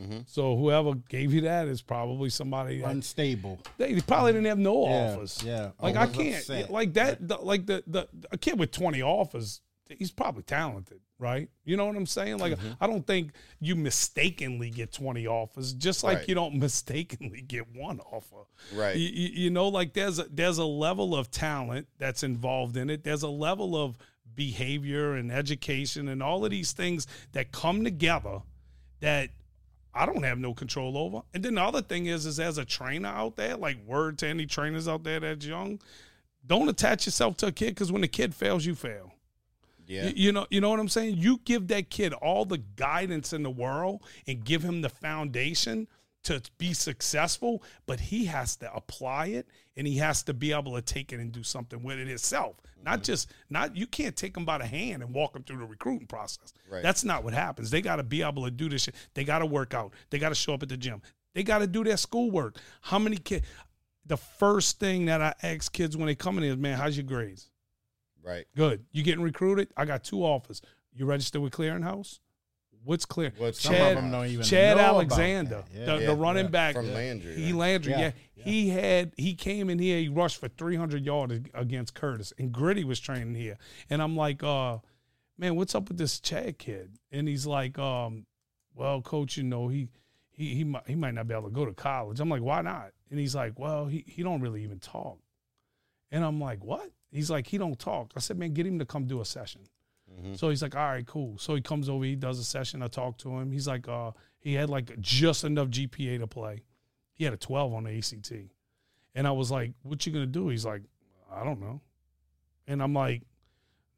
Mhm. So whoever gave you that is probably somebody that Unstable. they probably didn't have no Yeah, offers. yeah. like Or I can't upset. like that. The, like the the a kid with twenty offers, he's probably talented, right? You know what I'm saying? Like Mm-hmm. I don't think you mistakenly get twenty offers, just like Right. you don't mistakenly get one offer, Right. You, you, you know, like there's a there's a level of talent that's involved in it. There's a level of behavior and education and all of these things that come together that I don't have no control over. And then the other thing is, is as a trainer out there, like word to any trainers out there that's young, don't attach yourself to a kid because when the kid fails, you fail. Yeah. You, you know, you know what I'm saying? You give that kid all the guidance in the world and give him the foundation to be successful, but he has to apply it and he has to be able to take it and do something with it himself. Not mm-hmm. just not you can't take him by the hand and walk him through the recruiting process. Right. That's not what happens. They got to be able to do this shit. They got to work out. They got to show up at the gym. They got to do their schoolwork. How many kids? The first thing that I ask kids when they come in is, man, how's your grades? Right. Good. You getting recruited? I got two offers. You registered with Clearinghouse? What's clear? What's Some Chad, of them don't even Chad Alexander. Yeah. the, Yeah. the running Yeah. back From Landry, He right? Landry, yeah. He had he came in here. He rushed for three hundred yards against Curtis, and Gritty was training here. And I'm like, uh, man, what's up with this Chad kid? And he's like, um, well, coach, you know, he he he might he might not be able to go to college. I'm like, why not? And he's like, well, he he don't really even talk. And I'm like, what? He's like, he don't talk. I said, man, get him to come do a session. So he's like, all right, cool. So he comes over, he does a session. I talk to him. He's like, uh, he had like just enough GPA to play. He had a 12 on the ACT. And I was like, what you gonna do? He's like, I don't know. And I'm like,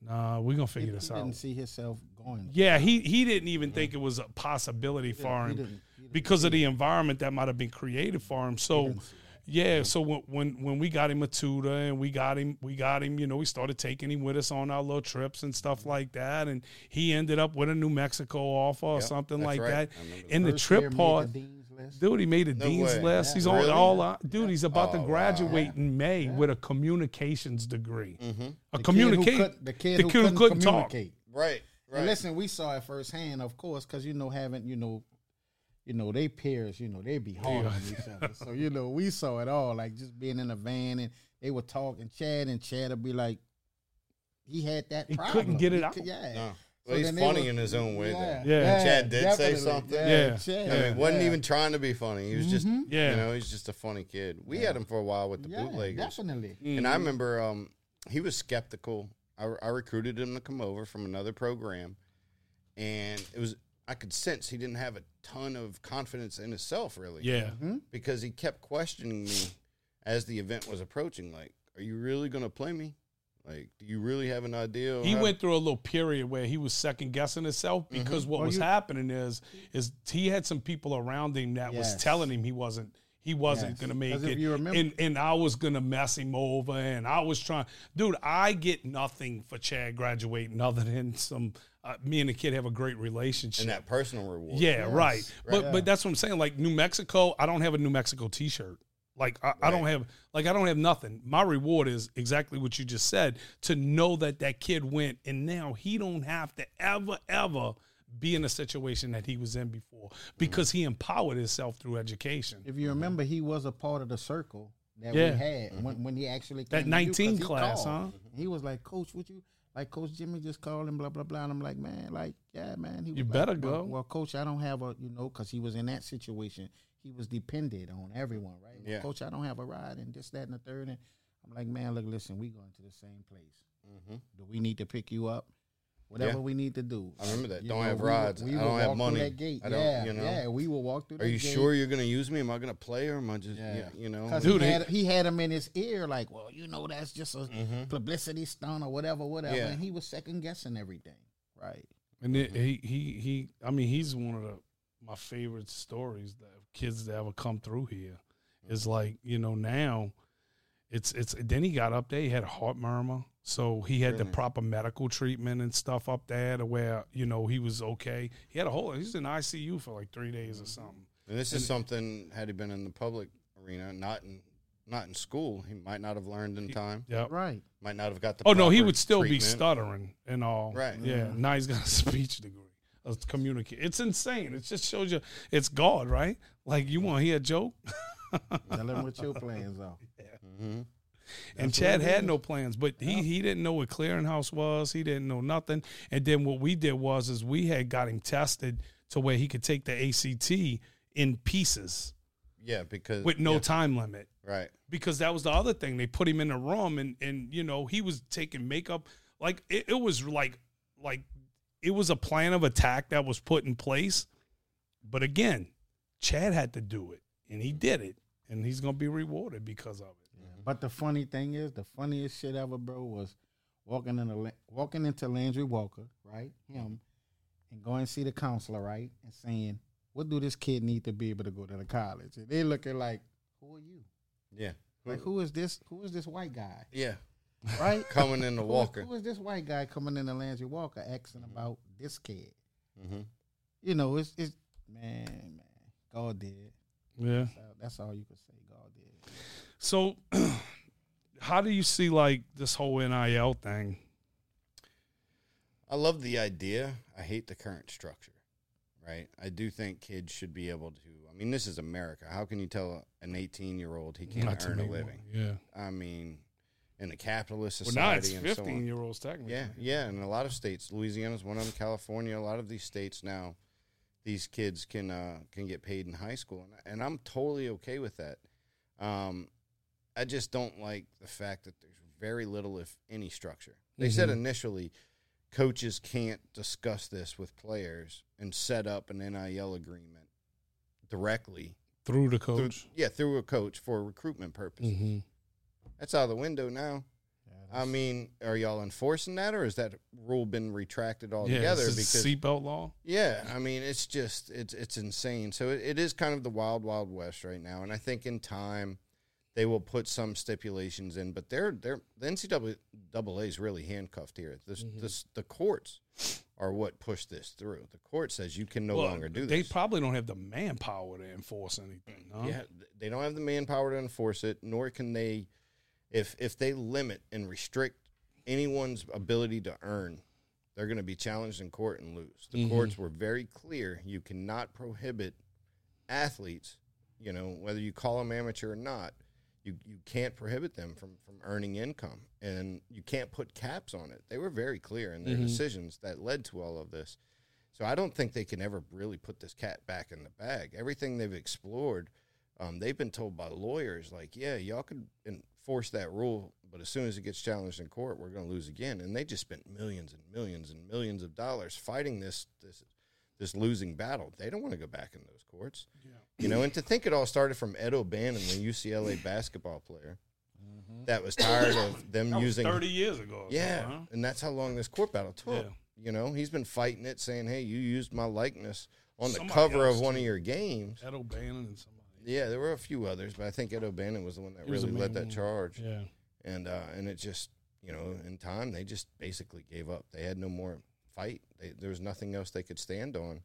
nah, we're gonna figure he this out. didn't see himself going. Yeah, he he didn't even think it was a possibility for He him didn't- he didn't because of the environment that might have been created for him. So didn't see yeah, so when, when when we got him a tutor and we got him we got him, you know, we started taking him with us on our little trips and stuff like that, and he ended up with a New Mexico offer or Yep, something like right. that. I remember And the First trip part, the dude, he made a No dean's way. list. He's on all out, dude. He's about to Oh, wow. graduate in May with a communications degree. A Mm-hmm. The kid who communicate could- the kid the who kid who couldn't couldn't talk. communicate. Right. Right. And listen, we saw it firsthand, of course, because you know, having you know, you know, they peers, you know, they be hard on each other. So you know, we saw it all, like just being in a van and they were talking, Chad, and Chad would be like, he had that. He problem. couldn't get it He out. could- yeah. No. So he's funny were- in his own way. Yeah, Though. Yeah. Chad did say something. Yeah. Chad, I mean, wasn't even trying to be funny. He was just, Mhm. Yeah. you know, he's just a funny kid. We had him for a while with the yeah, bootleggers, definitely. and I remember um, he was skeptical. I, I recruited him to come over from another program, and it was I could sense he didn't have a ton of confidence in himself, really. Yeah. because he kept questioning me as the event was approaching. Like, are you really going to play me? Like, do you really have an idea? He how- went through a little period where he was second guessing himself Mm-hmm. because what Well, was you- happening is is he had some people around him that was telling him he wasn't he wasn't Yes. gonna make it, you remember- and and I was gonna mess him over, and I was trying, dude. I get nothing for Chad graduating other than some. Uh, me and the kid have a great relationship. and that personal reward. Yeah, right. But right. but that's what I'm saying. Like New Mexico, I don't have a New Mexico T-shirt. Like I, I don't have like I don't have nothing. My reward is exactly what you just said. To know that that kid went, and now he don't have to ever ever be in a situation that he was in before because he empowered himself through education. If you remember, he was a part of the circle that Yeah. we had when, when he actually That to 19 he class, called. huh? He was like, "Coach, would you like Coach Jimmy just called and blah blah blah?" And I'm like, "Man, like, yeah, man." He was You like, better well, go. Well, Coach, I don't have a, you know, because he was in that situation. He was dependent on everyone, right? Well, Yeah. Coach, I don't have a ride and this, that, and the third. And I'm like, man, look, listen, we going to the same place. Mm-hmm. Do we need to pick you up? Whatever Mm-hmm. Yeah. we need to do. I remember that. You Don't know, have we will- we I don't have money. That gate. I don't- yeah, you know. yeah, we will walk through. Are that you gate. sure you're going to use me? Am I going to play or am I just, Yeah. yeah. you know? Because Dude, he, had, he had him in his ear, like, well, you know, that's just a publicity stunt or whatever, whatever. Yeah. And he was second guessing everything. Right. And it, he he he. I mean, he's one of the my favorite stories that kids that ever come through here here. Is like you know now, it's it's. Then he got up there. He had a heart murmur, so he had the proper medical treatment and stuff up there to where you know he was okay. He had a whole. He's in ICU for like three days or something. And this is something, had he been in the public arena, not in not in school, he might not have learned in time. Yeah. Right. Might not have got the Oh no, he would still be stuttering and all. Right. Yeah. Now he's got a speech degree. A communicate. It's insane. It just shows you it's God, right? Like you want to hear a joke. Tell him what your plans are. Mhm. And Chad had no plans, but he he didn't know what clearinghouse was. He didn't know nothing. And then what we did was is we had got him tested to where he could take the ACT in pieces Yeah, because with no yeah, time limit. right. Because that was the other thing. They put him in a room and and you know, he was taking makeup like it, it was like like it was a plan of attack that was put in place. But again, Chad had to do it, and he did it, and he's gonna be rewarded because of it. But the funny thing is, the funniest shit ever, bro, was walking in the walking into Landry Walker, right? Him, and going to see the counselor, right, and saying, "What do this kid need to be able to go to the college?" And they looking like, "Who are you? Yeah. Like, who is this? Who is this white guy? Yeah. Right? Coming in the Walker. Who is this white guy coming in the Landry Walker asking about this kid? Mm-hmm. You know, it's it's man, man. God did. Yeah. So that's all you can say. God did. So, how do you see like this whole NIL thing? I love the idea. I hate the current structure. Right. I do think kids should be able to. I mean, this is America. How can you tell an 18 year old he can't Not earn a living? money. Yeah. I mean, in a capitalist Well, now society it's and so on. 15 year olds technically. Yeah, yeah, and a lot of states, Louisiana's one of them, California, a lot of these states now, these kids can uh, can get paid in high school, and, and I'm totally okay with that. Um, I just don't like the fact that there's very little, if any, structure. They said Mhm. initially, coaches can't discuss this with players and set up an NIL agreement directly. Through the through- coach. yeah, through a coach for recruitment purposes. Mm-hmm. That's out of the window now. Yeah, I mean, are y'all enforcing that, or has that rule been retracted altogether? This because seatbelt law. yeah, I mean, it's just it's it's insane. So it, it is kind of the wild wild west right now, and I think in time they will put some stipulations in, but they're they're the NCAA is really handcuffed here. This Mm-hmm. this the courts are what pushed this through. The court says you can no Well, longer do They this. They probably don't have the manpower to enforce anything. Huh? Yeah, they don't have the manpower to enforce it, nor can they. If if they limit and restrict anyone's ability to earn, they're going to be challenged in court and lose. The Mhm. courts were very clear: you cannot prohibit athletes. You know whether you call them amateur or not, you you can't prohibit them from from earning income, and you can't put caps on it. They were very clear in their Mhm. decisions that led to all of this. So I don't think they can ever really put this cat back in the bag. Everything they've explored, um, they've been told by lawyers, like, yeah, y'all could enforce that rule, but as soon as it gets challenged in court, we're going to lose again. And they just spent millions and millions and millions of dollars fighting this this this losing battle. They don't want to go back in those courts, you know. And to think it all started from Ed O'Bannon, the UCLA basketball player, that was tired of them That was using 30 years ago. yeah, huh? and that's how long this court battle took. Yeah. You know, he's been fighting it, saying, "Hey, you used my likeness on the Somebody cover of one too. of your games." Ed O'Bannon and somebody. Yeah, there were a few others, but I think Ed O'Bannon was the one that He really led that charge. Yeah. And uh, and it just, you know, in time they just basically gave up. They had no more fight. They, there was nothing else they could stand on.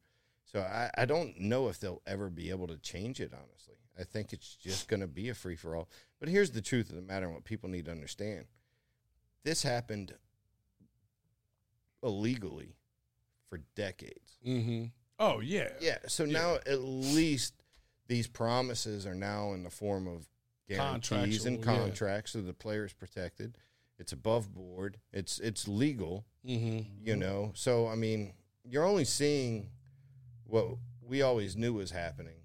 So I, I don't know if they'll ever be able to change it. Honestly, I think it's just going to be a free for all. But here's the truth of the matter, and what people need to understand: this happened illegally for decades. Mm-hmm. Oh, yeah. Yeah. So Yeah. now at least these promises are now in the form of guarantees and Contractual, yeah. contracts, so the player's protected. It's above board. It's it's legal. Mm-hmm. You know. So I mean, you're only seeing what we always knew was happening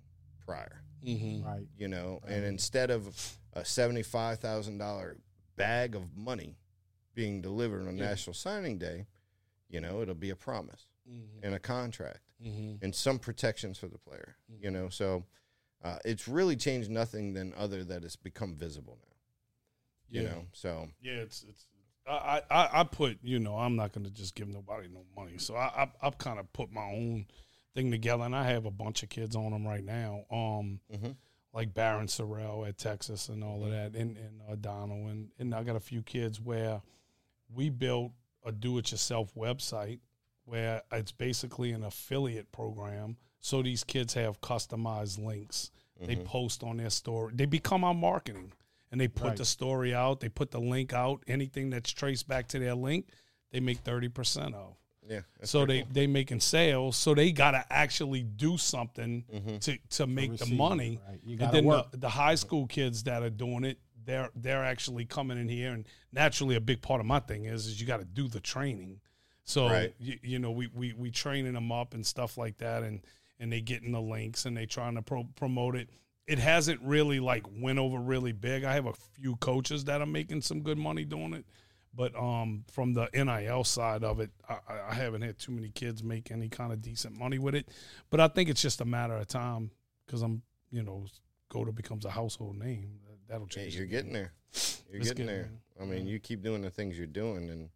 prior. Mm-hmm. right. You know, and instead of a seventy-five thousand dollar bag of money being delivered on Yeah. National Signing Day, you know, it'll be a promise Mm-hmm. and a contract Mm-hmm. and some protections for the player. You know, so uh, it's really changed nothing than other that it's become visible now. You Yeah. know, so Yeah, it's it's. I, I I put you know I'm not going to just give nobody no money, so I I I've kind of put my own thing together, and I have a bunch of kids on them right now. Um, Mhm. like Barryn Sorrell at Texas and all of that, and and uh, Donald, and and I got a few kids where we built a do-it-yourself website where it's basically an affiliate program. So these kids have customized links. They post on their story. They become our marketing, and they put Right. the story out. They put the link out. Anything that's traced back to their link, they make thirty percent of. Yeah. So pretty they they making sales. So they got to actually do something Mm-hmm. to to make the money. right. And then work. the, the high school kids that are doing it, they're they're actually coming in here, and naturally, a big part of my thing is is you got to do the training. So Right. you, you know, we we we training them up and stuff like that, and and they getting the links and they trying to pro- promote it. It hasn't really like went over really big. I have a few coaches that are making some good money doing it, But um, from the NIL side of it, I, I- haven't had too many kids make any kind of decent money with it. But I think it's just a matter of time because I'm, you know, Goda becomes a household name. That'll Yeah, change. you're getting there. You're getting getting there. I mean, you keep doing the things you're doing, and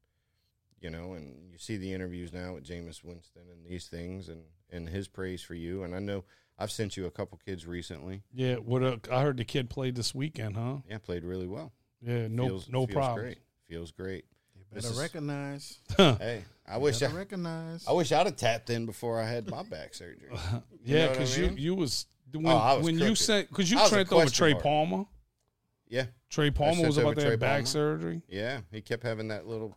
you know, and you see the interviews now with Jameis Winston and these things, and and his praise for you. And I know I've sent you a couple kids recently. Yeah, what a, I heard the kid played this weekend, huh? Yeah, played really well. Yeah, no, feels, no feels problem. Great. Feels great. This Better is- recognize. Hey, I wish I, recognize. I wish I'd have tapped in before I had my back surgery. You yeah, know what I because mean? you you was oh, when, Oh, I was when you crooked. sent because you I was a trained over Trey mark. Palmer. Yeah, Trey Palmer was about over to have back Palmer. surgery. yeah. He kept having that little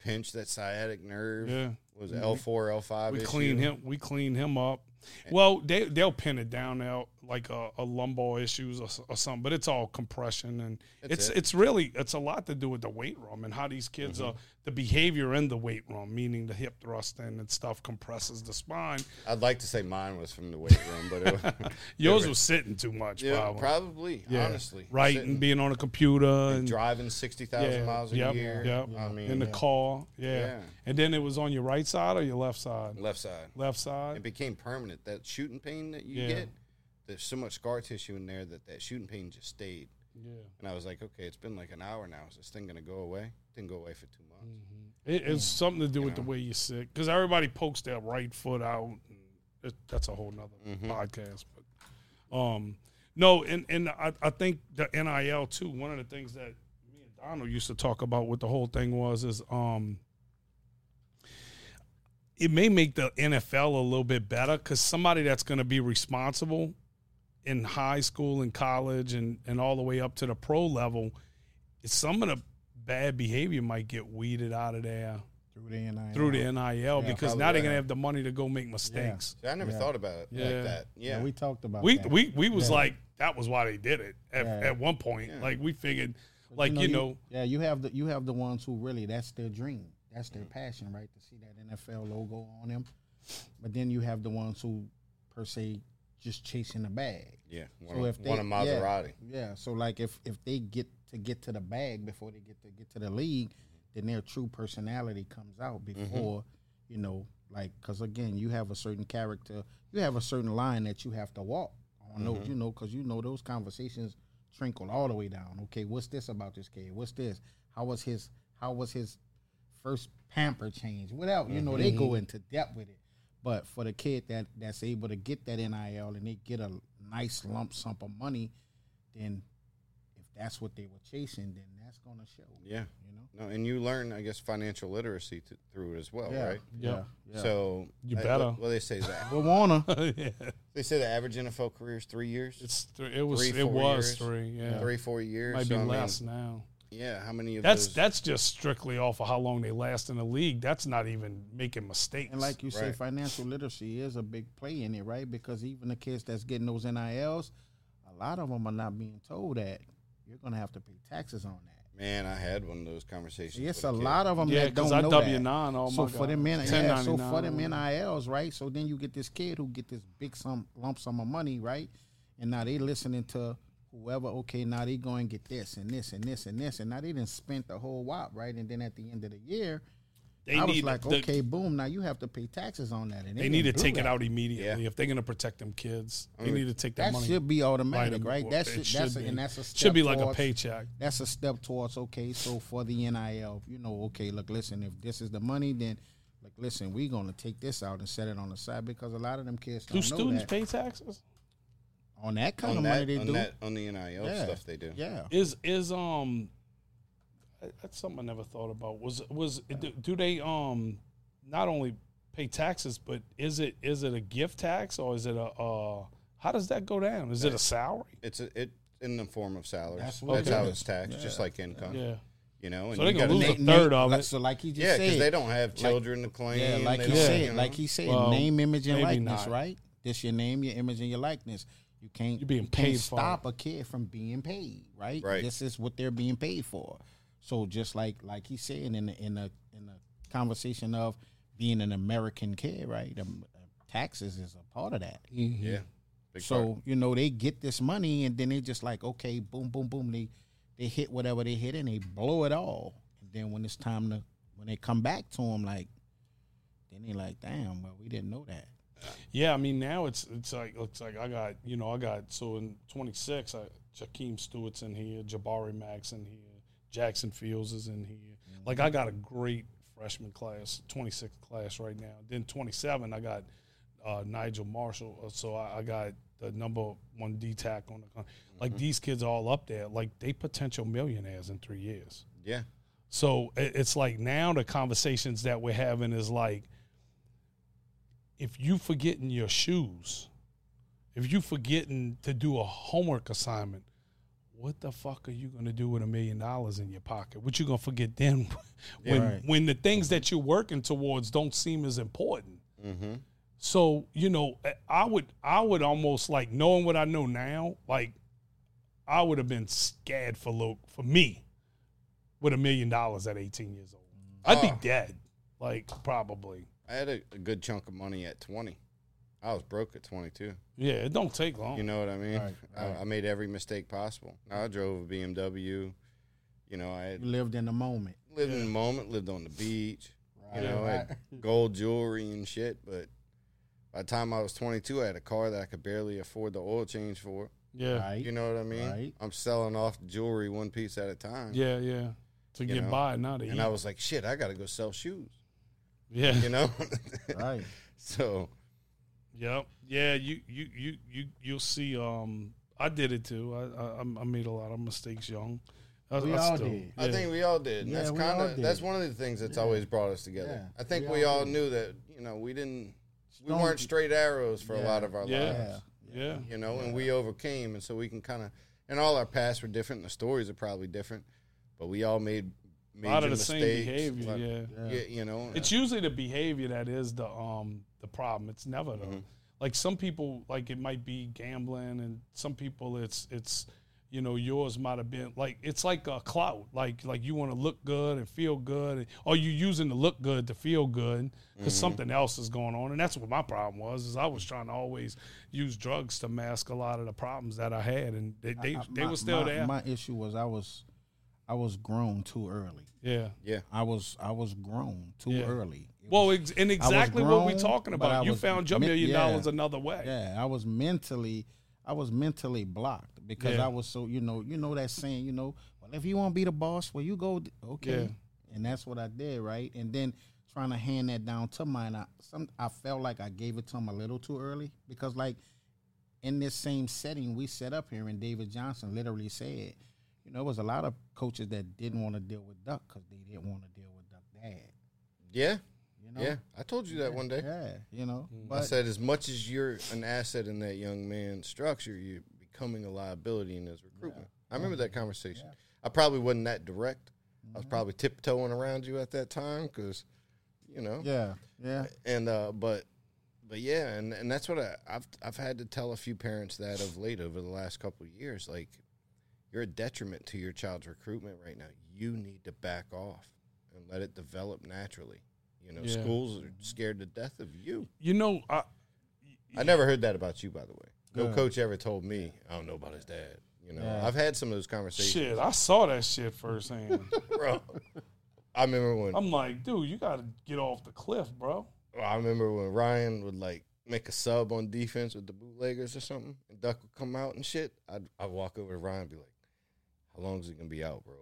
pinch, that sciatic nerve. Yeah, Was L four, L five? we clean him. We clean him up. Well, they they'll pin it down now like a, a lumbar issues or, or something, but it's all compression and That's it's it. Mm-hmm. it's really it's a lot to do with the weight room and how these kids are the behavior in the weight room, meaning the hip thrusting and stuff compresses the spine. I'd like to say mine was from the weight room, but it was, Yours was sitting too much, yeah, probably. probably. Yeah. Honestly, right, Sitting and being on a computer and driving sixty thousand yeah, miles a yep, year. Yep. I mean, in the car, yeah. And then it was on your right side or your left side? left side. Left side. It became permanent. That shooting pain that you get, there's so much scar tissue in there that that shooting pain just stayed. Yeah. And I was like, okay, it's been like an hour now. Is this thing gonna go away? It Didn't go away for two months. It, it's something to do with the way you sit, because everybody pokes their right foot out. And it, that's a whole nother Mm-hmm. podcast. But um, no, and and I, I think the NIL too. One of the things that me and Donald used to talk about with the whole thing was is um, it may make the NFL a little bit better because somebody that's going to be responsible in high school and college and and all the way up to the pro level, some of the bad behavior might get weeded out of there through the NIL. through the NIL because now they're gonna have the money to go make mistakes. See, I never Yeah. thought about it Yeah. like that. Yeah, Yeah, we talked about We that. we we was Yeah. like that was why they did it at, Yeah. at one point. Yeah. Like we figured, like you know, yeah, you have the you have the ones who really that's their dream, that's their passion, right? To see that NFL logo on them, but then you have the ones who, per se, just chasing the bag. yeah. One, So of, if they, one of Maserati. Yeah, yeah, so like if if they get to get to the bag before they get to get to the league, then their true personality comes out Mm-hmm. before, you know, like because again, you have a certain character, you have a certain line that you have to walk on Mm-hmm. those, you know, because you know those conversations trickle all the way down. Okay, what's this about this kid? What's this? How was his? How was his first pamper change? Whatever, you know, they go Mm-hmm. into depth with it. But for the kid that that's able to get that NIL and they get a nice lump sum of money, then if that's what they were chasing, then that's gonna show. Yeah. You know. No, and you learn, I guess, financial literacy to, through it as well, yeah, right? yeah, yeah. So You I- better. Well, they say that we wanna. yeah, they say the average NFL career is three years, it's th- it was Three, it was years. three. Yeah, three, four years. might So, be I mean, less now. Yeah, how many of That's those? that's just strictly off of how long they last in the league. That's not even making mistakes. And like you say, financial literacy is a big play in it, right? Because even the kids that's getting those NILs, a lot of them are not being told that you're gonna have to pay taxes on that. Man, I had one of those conversations. Yes, with a kid. lot of them yeah, that don't because I know W that. nine. Oh so my for God. them, N- yeah, so for 1099. them NILs, right? So then you get this kid who get this big sum lump sum of money, right? And now they listening to whoever. Okay, now they going to get this and this and this and this, and now they didn't spent the whole wop, right? And then at the end of the year, They I was like, the- okay, boom, now you have to pay taxes on that, and They need to didn't do take it out immediately Yeah. if they're going to protect them kids. They mean, need to take that, That money. should be automatic, Right, right? well, That's it that's should a, be. and that's a step should be like a paycheck. That's a step towards okay. So for the NIL, you know, okay, look, listen, if this is the money, then like, listen, we're gonna take this out and set it on the side because a lot of them kids Do don't know students that. pay taxes? On that kind on of that, money they on do. that on the NIL Yeah. stuff they do. Yeah, Is is um that's something I never thought about. Was was do, do they um not only pay taxes, but is it is it a gift tax or is it a uh how does that go down? Is it a salary? It's a, it in the form of salaries. That's That's, what it how is. it's taxed, just like income. Yeah. You know, and So they you gonna gotta lose name- a third of like, it. So like he just yeah, because they don't have children to claim. yeah, like he said, you know. like he said, Well, name, image, and likeness, not. right? This your name, your image, and your likeness. You can't You're being you can't paid for stop a kid from being paid, right? Right. This is what they're being paid for. So just like like he said in the in the in the conversation of being an American kid, right? Um, taxes is a part of that. yeah, big So part. you know they get this money and then they just like okay, boom, boom, boom. They they hit whatever they hit and they blow it all. And then when it's time to when they come back to them, like then they like, damn, well we didn't know that. Yeah, I mean now it's it's like looks like I got you know I got so in 26 I Jakeem Stewart's in here, Jabari Max in here, Jackson Fields is in here. Like I got a great freshman class, 26 class right now. Then 27 I got uh, Nigel Marshall, uh, so I, I got the number one D tack on the con- like these kids are all up there, like they potential millionaires in three years. Yeah. So it- it's like now the conversations that we're having is like, if you forgetting your shoes, if you forgetting to do a homework assignment, what the fuck are you gonna do with a million dollars in your pocket? What you gonna forget then when Right. when the things that you're working towards don't seem as important? Mm-hmm. So you know, I would I would almost like knowing what I know now, like I would have been scared for look for me with a million dollars at 18 years old. I'd be Oh. dead, like probably. I had a, a good chunk of money at 20. I was broke at 22. Yeah, it don't take long. You know what I mean? Right, right. I, I made every mistake possible. I drove a BMW. You know, I had You lived in the moment. lived in the moment, lived on the beach. You Right, know, I had gold jewelry and shit. But by the time I was 22, I had a car that I could barely afford the oil change for. yeah, Right. You know what I mean? Right. I'm selling off the jewelry one piece at a time. yeah, yeah. To You get know, by, not to And eat. I was like, shit, I got to go sell shoes. Yeah, You know? right. so, Yep. Yeah, you you you you you'll see. Um, I did it too. I I, I made a lot of mistakes young. I, We I all still, did. I yeah. think we all did. Yeah, that's kind of that's one of the things that's Yeah. always brought us together. Yeah, I think we we, all all knew that you know we didn't we Don't- weren't straight arrows for a lot of our Yeah. lives. Yeah. yeah. You know, and we overcame, and so we can kind of and all our pasts were different. And the stories are probably different, but we all made A lot of the mistakes. same behavior. Like, yeah. yeah, you know, It's usually the behavior that is the um the problem. It's never the Mhm. like some people like it might be gambling and some people it's it's you know yours might have been like it's like a clout like like you want to look good and feel good or you using the look good to feel good because something else is going on and that's what my problem was is I was trying to always use drugs to mask a lot of the problems that I had and they they, I- they my- were still my- there My issue was I was I was grown too early. yeah yeah, I was I was grown too Yeah. early. It well was- ex- and exactly what we're talking about you was found your men- million yeah. dollars another way yeah, I was mentally I was mentally blocked because Yeah. I was so you know you know that saying you know well if you want to be the boss well you go okay Yeah. and that's what I did right and then trying to hand that down to mine I some I felt like I gave it to him a little too early because like in this same setting we set up here and David Johnson literally said you know there was a lot of coaches that didn't want to deal with Duck because they didn't want to deal with Duck dad yeah, you know yeah. I told you that one day. yeah you know Mm. I but said, as much as you're an asset in that young man's structure, you're becoming a liability in his recruitment. I remember that conversation. I probably wasn't that direct. I was Mm-hmm. probably tiptoeing around you at that time because, you know, yeah yeah and uh, but, but yeah, and, and that's what I, I've I've had to tell a few parents that of late over the last couple of years, like, you're a detriment to your child's recruitment right now. You need to back off and let it develop naturally. You know, Yeah. schools are scared to death of you. you know I I never heard that about you, by the way. No Good. coach ever told me I don't know about his dad. You know, Yeah. I've had some of those conversations. Shit, I saw that shit firsthand. bro. I remember when I'm like, dude, you got to get off the cliff, bro. I remember when Ryan would like make a sub on defense with the bootleggers or something, and Duck would come out and shit. I'd I'd walk over to Ryan and be like, "How long is it gonna be out, bro?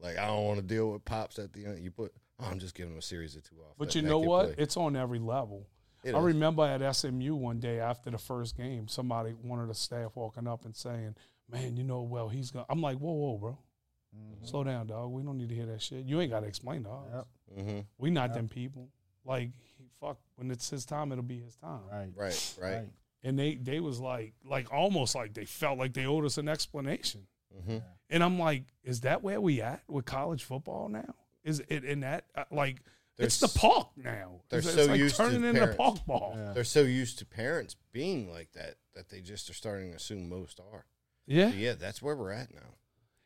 Like I don't want to deal with pops at the end. You put, oh, I'm just giving him a series of two off. But Let you know what? play." It's on every level. It I is. remember at SMU one day after the first game, somebody, one of the staff walking up and saying, man, you know, well, he's going to. I'm like, whoa, whoa, bro. Mm-hmm. Slow down, dog. We don't need to hear that shit. You ain't got to explain to us. Yep. Mhm. We not them people. Like, fuck, when it's his time, it'll be his time. right Right, right. right And they, they was like, like almost like they felt like they owed us an explanation. Hmm And I'm like, is that where we at with college football now? Is it in that uh, like it's the park now? they're it's, so it's like used to turning into parents. park ball. Yeah. They're so used to parents being like that that they just are starting to assume most are. Yeah. So yeah, that's where we're at now.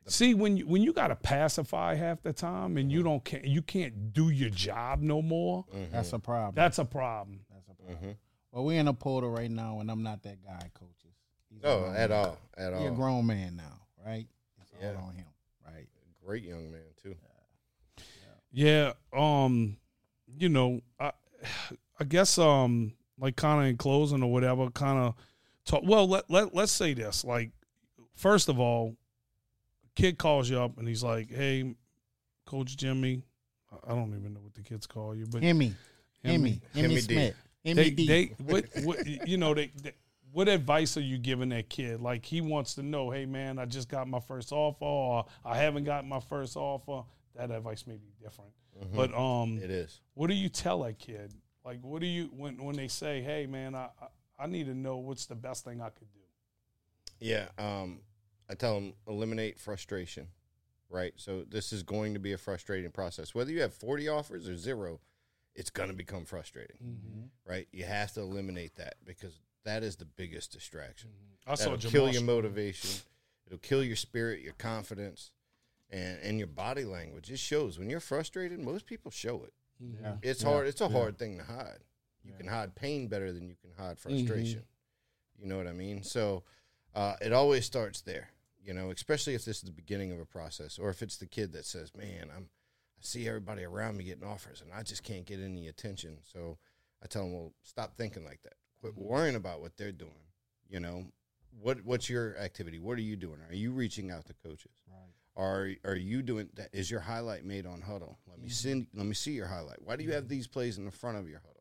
See, when you when you got to pacify half the time and you don't can't you can't do your job no more. That's a problem. That's a problem. That's a problem. hmm Well, we're in a portal right now, and I'm not that guy, coaches. He's a No, grown at man. all, at He's a grown man now, right? It's Yeah. all on him, right? Great young man too. Yeah, um, you know, I, I guess, um, like kind of in closing or whatever, kind of talk. Well, let let let's say this. Like, first of all, kid calls you up and he's like, "Hey, Coach Jimmy, I don't even know what the kids call you, but Hemi, Hemi, Hemi Hemi D. Smith, Hemi they, D. they what what you know they, they what advice are you giving that kid? Like he wants to know, hey man, I just got my first offer, or I haven't got my first offer. That advice may be different, but um, It is. what do you tell that kid? Like, what do you when when they say, hey man, I I, need to know what's the best thing I could do. Yeah, um, I tell them eliminate frustration, right? So this is going to be a frustrating process. Whether you have 40 offers or zero, it's going to become frustrating, right? You have to eliminate that because that is the biggest distraction. Mm-hmm. I saw That'll Jamal kill your motivation. It'll kill your spirit, your confidence, and and your body language. It shows when you're frustrated. Most people show it. Mm-hmm. Yeah. It's Yeah. hard. It's a Yeah. hard thing to hide. You can hide pain better than you can hide mm-hmm. frustration. You know what I mean? So uh, it always starts there. You know, especially if this is the beginning of a process, or if it's the kid that says, "Man, I'm, I see everybody around me getting offers, and I just can't get any attention." So I tell them, "Well, stop thinking like that. Quit worrying about what they're doing. You know, what what's your activity? What are you doing? Are you reaching out to coaches? Right. Are are you doing that? Is your highlight made on Hudl? Let me mm-hmm. see. Let me see your highlight. Why do you have mm-hmm. these plays in the front of your Hudl?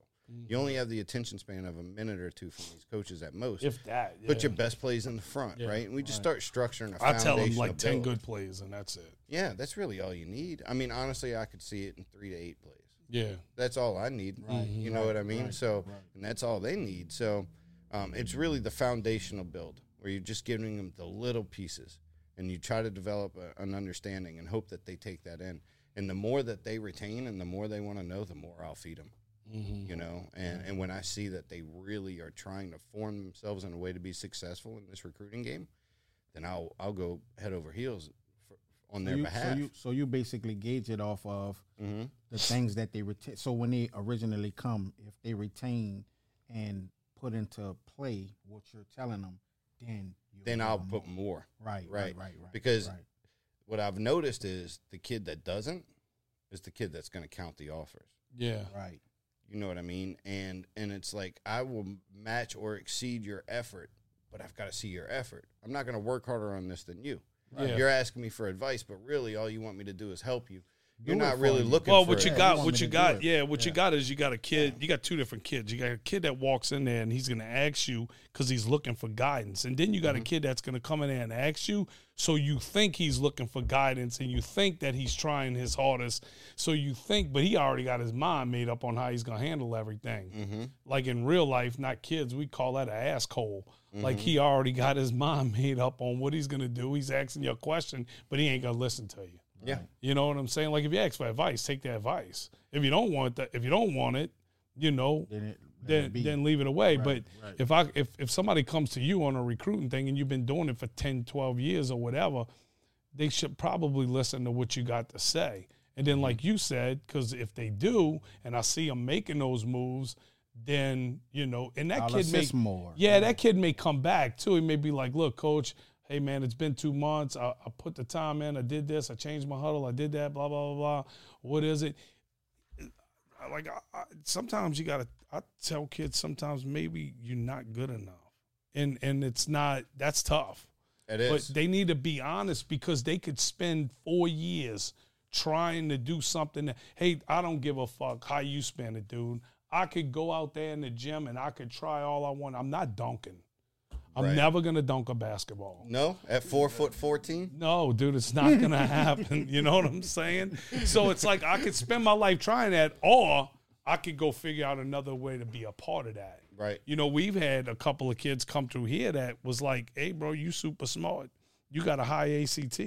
You only mm-hmm. have the attention span of a minute or two from these coaches at most. If that, yeah. Put your best plays in the front, Yeah, right? And we just start structuring a I tell them like ten build. good plays and that's it. Yeah, that's really all you need. I mean, honestly, I could see it in three to eight plays. Yeah, That's all I need. You know what I mean? so, and that's all they need. So, um, it's really the foundational build where you're just giving them the little pieces, and you try to develop a, an understanding and hope that they take that in. And the more that they retain, and the more they want to know, the more I'll feed them. You know, and and when I see that they really are trying to form themselves in a way to be successful in this recruiting game, then I'll I'll go head over heels for, on So their you, behalf. So you, so you basically gauge it off of Mhm. the things that they retain. So when they originally come, if they retain and put into play what you're telling them, then you Then I'll put more. right, right. right, right, right. Because right. what I've noticed is the kid that doesn't is the kid that's going to count the offers. yeah, right, You know what I mean? And and it's like I will match or exceed your effort, but I've got to see your effort. I'm not going to work harder on this than you. Yeah. You're asking me for advice, but really all you want me to do is help you. You're not really you. looking Well, for what you it. Got, what you got, yeah, what you got is you got a kid. You got two different kids. You got a kid that walks in there and he's going to ask you because he's looking for guidance, and then you got Mm-hmm. a kid that's going to come in there and ask you. So you think he's looking for guidance, and you think that he's trying his hardest. So you think, but he already got his mind made up on how he's going to handle everything. Mm-hmm. Like in real life, not kids, we call that an asshole. Like Mm-hmm. he already got his mind made up on what he's going to do. He's asking you a question, but he ain't going to listen to you. Yeah. You know what I'm saying? Like if you ask for advice, take the advice. If you don't want that, if you don't want it, you know, then it, let then then leave it away. but right. if I if if somebody comes to you on a recruiting thing and you've been doing it for 10, 12 years or whatever, they should probably listen to what you got to say. And then, mm-hmm. like you said, because if they do, and I see them making those moves, then you know, and that I'll kid may more. yeah, that kid may come back too. He may be like, "Look, coach, hey man, it's been two months. I, I put the time in. I did this. I changed my Hudl. I did that. Blah blah blah blah. What is it? Like I, I, sometimes you gotta. I tell kids sometimes maybe you're not good enough, and and it's not. That's tough. It is. But they need to be honest because they could spend four years trying to do something that, hey, I don't give a fuck how you spend it, dude. I could go out there in the gym and I could try all I want. I'm not dunking. I'm Right. never gonna dunk a basketball. no, at four foot fourteen. No, dude, it's not gonna happen. You know what I'm saying? So it's like I could spend my life trying that, or I could go figure out another way to be a part of that. Right. You know, we've had a couple of kids come through here that was like, "Hey, bro, you super smart. You got a high ACT.